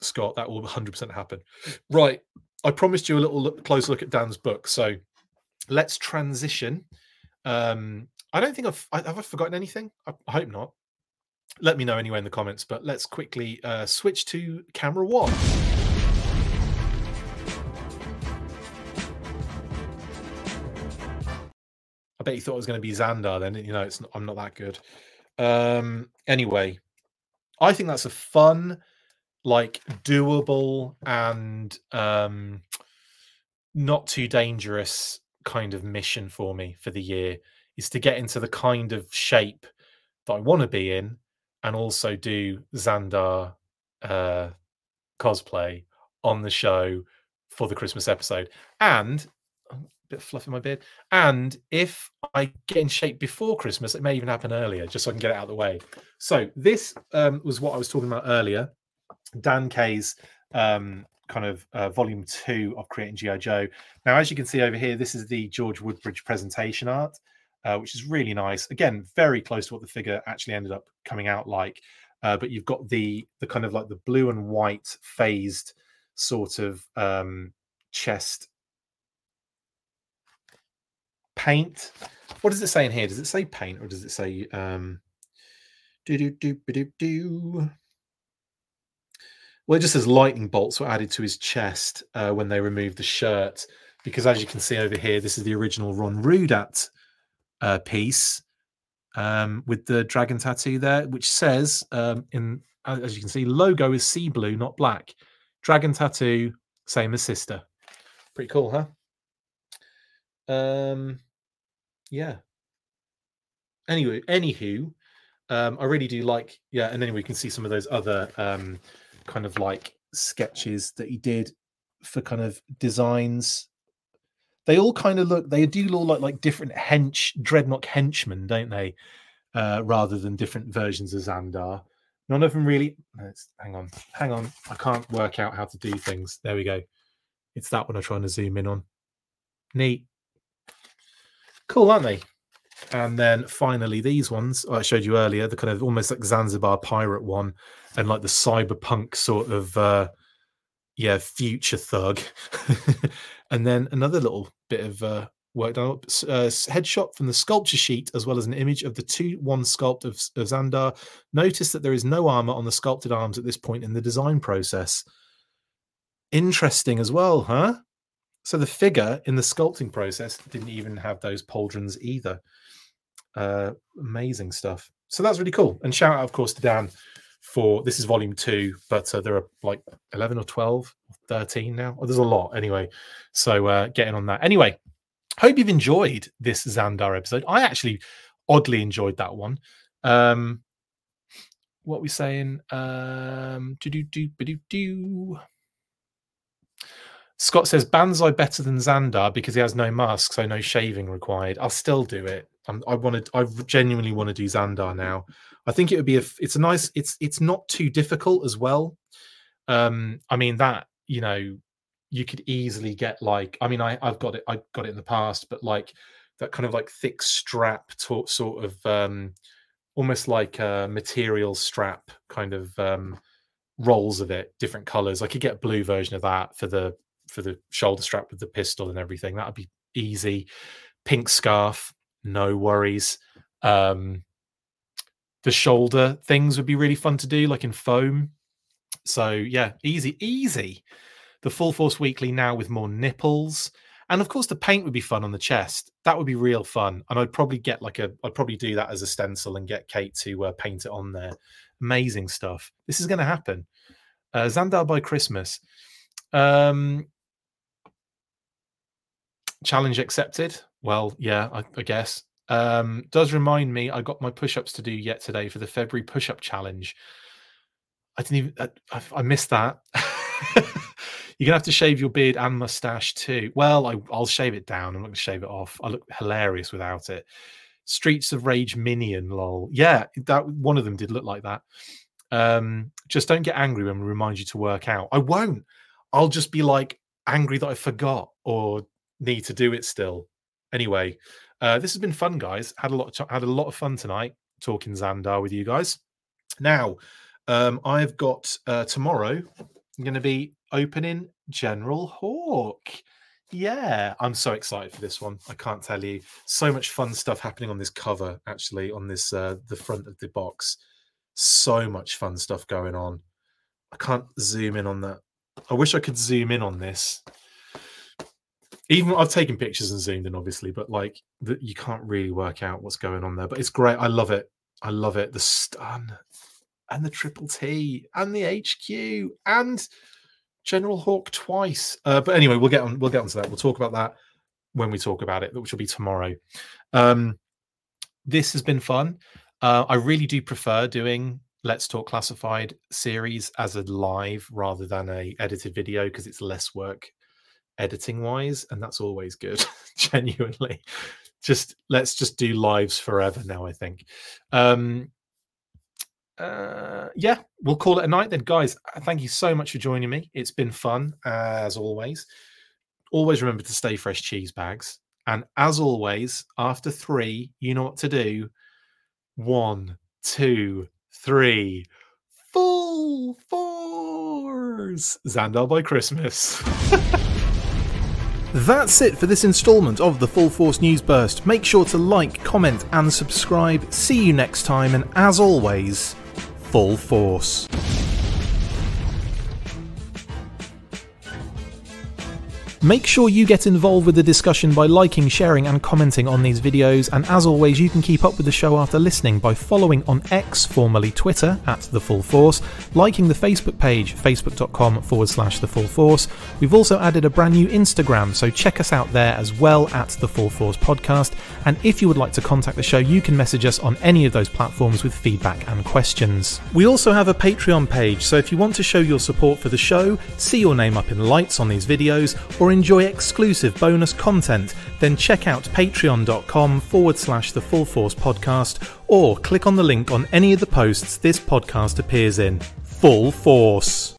Scott, that will 100% happen. Right. I promised you a little look, close look at Dan's book. So let's transition. Um, I don't think I've have I forgotten anything. I, I, hope not. Let me know anyway in the comments. But let's quickly uh, switch to camera one. I bet you thought it was going to be Zandar. Then you know, it's not, I'm not that good. Um, anyway, I think that's a fun, like doable and um, not too dangerous kind of mission for me for the year is to get into the kind of shape that I want to be in and also do Zandar uh, cosplay on the show for the Christmas episode. And bit of fluff in my beard. And if I get in shape before Christmas, it may even happen earlier, just so I can get it out of the way. So this um, was what I was talking about earlier. Dan K's um, kind of uh, volume two of creating GI Joe. Now, as you can see over here, this is the George Woodbridge presentation art, uh, which is really nice. Again, very close to what the figure actually ended up coming out like. Uh, but you've got the the kind of like the blue and white phased sort of um, chest paint. What does it say in here? Does it say paint or does it say um, do do do do do? Well, it just says lightning bolts were added to his chest uh, when they removed the shirt. Because as you can see over here, this is the original Ron Rudat uh, piece um, with the dragon tattoo there, which says, um, in as you can see, logo is sea blue, not black. Dragon tattoo, same as sister. Pretty cool, huh? Um, yeah. Anyway, anywho, um, I really do like, yeah, and then we can see some of those other um, kind of like sketches that he did for kind of designs. They all kind of look, they do look like like different hench dreadnok henchmen, don't they? Uh, rather than different versions of Zandar. None of them really. Hang on, hang on. I can't work out how to do things. There we go. It's that one I'm trying to zoom in on. Neat. Cool, aren't they? And then finally, these ones I showed you earlier, the kind of almost like Zanzibar pirate one, and like the cyberpunk sort of, uh, yeah, future thug. and then another little bit of uh, work done up, uh, headshot from the sculpture sheet, as well as an image of the 2 1 sculpt of, of Zandar. Notice that there is no armor on the sculpted arms at this point in the design process. Interesting as well, huh? So the figure in the sculpting process didn't even have those pauldrons either. Uh, amazing stuff. So that's really cool. And shout out, of course, to Dan for this is volume two, but uh, there are like 11 or 12, 13 now. Oh, there's a lot anyway. So uh, getting on that. Anyway, hope you've enjoyed this Zandar episode. I actually oddly enjoyed that one. Um, what we saying? Um, do do do do do. Scott says Banzai better than Zandar because he has no mask, so no shaving required. I'll still do it. I'm, i wanted, I genuinely want to do Zandar now. I think it would be a, it's a nice, it's it's not too difficult as well. Um, I mean that you know, you could easily get like, I mean, I I've got it, I got it in the past, but like that kind of like thick strap to, sort of um, almost like a material strap kind of um, rolls of it, different colors. I could get a blue version of that for the for the shoulder strap with the pistol and everything. That'd be easy. Pink scarf, no worries. Um, the shoulder things would be really fun to do, like in foam. So yeah, easy, easy. The Full Force Weekly now with more nipples. And of course, the paint would be fun on the chest. That would be real fun. And I'd probably get like a, I'd probably do that as a stencil and get Kate to uh, paint it on there. Amazing stuff. This is going to happen. Uh, Zandar by Christmas. Um, challenge accepted. Well, yeah, I, I guess. Um, does remind me, I got my push-ups to do yet today for the February push-up challenge. I didn't even. I, I missed that. You're gonna have to shave your beard and mustache too. Well, I, will shave it down. I'm not gonna shave it off. I look hilarious without it. Streets of Rage minion, lol. Yeah, that one of them did look like that. Um, just don't get angry when we remind you to work out. I won't. I'll just be like angry that I forgot or need to do it still. Anyway, uh, this has been fun, guys. Had a lot, of, had a lot of fun tonight talking Zandar with you guys. Now, um, I've got uh, tomorrow. I'm going to be opening General Hawk. Yeah, I'm so excited for this one. I can't tell you. So much fun stuff happening on this cover, actually, on this uh, the front of the box. So much fun stuff going on. I can't zoom in on that. I wish I could zoom in on this. Even I've taken pictures and zoomed in, obviously, but like you can't really work out what's going on there. But it's great. I love it. I love it. The stun and the triple T and the HQ and General Hawk twice. Uh, but anyway, we'll get on. We'll get onto that. We'll talk about that when we talk about it, which will be tomorrow. Um, this has been fun. Uh, I really do prefer doing Let's Talk Classified series as a live rather than a edited video because it's less work editing wise, and that's always good. genuinely, just let's just do lives forever now. I think. Um, uh, yeah, we'll call it a night then, guys. Uh, thank you so much for joining me. It's been fun as always. Always remember to stay fresh cheese bags. And as always, after three, you know what to do. One, two, three. Full force. Zandar by Christmas. That's it for this installment of the Full Force News Burst. Make sure to like, comment, and subscribe. See you next time, and as always, full force. Make sure you get involved with the discussion by liking, sharing, and commenting on these videos. And as always, you can keep up with the show after listening by following on X, formerly Twitter, at The Full Force, liking the Facebook page, facebook.com forward slash The Full Force. We've also added a brand new Instagram, so check us out there as well at The Full Force Podcast. And if you would like to contact the show, you can message us on any of those platforms with feedback and questions. We also have a Patreon page, so if you want to show your support for the show, see your name up in lights on these videos, or or enjoy exclusive bonus content, then check out patreon.com forward slash the Full Force podcast or click on the link on any of the posts this podcast appears in. Full Force.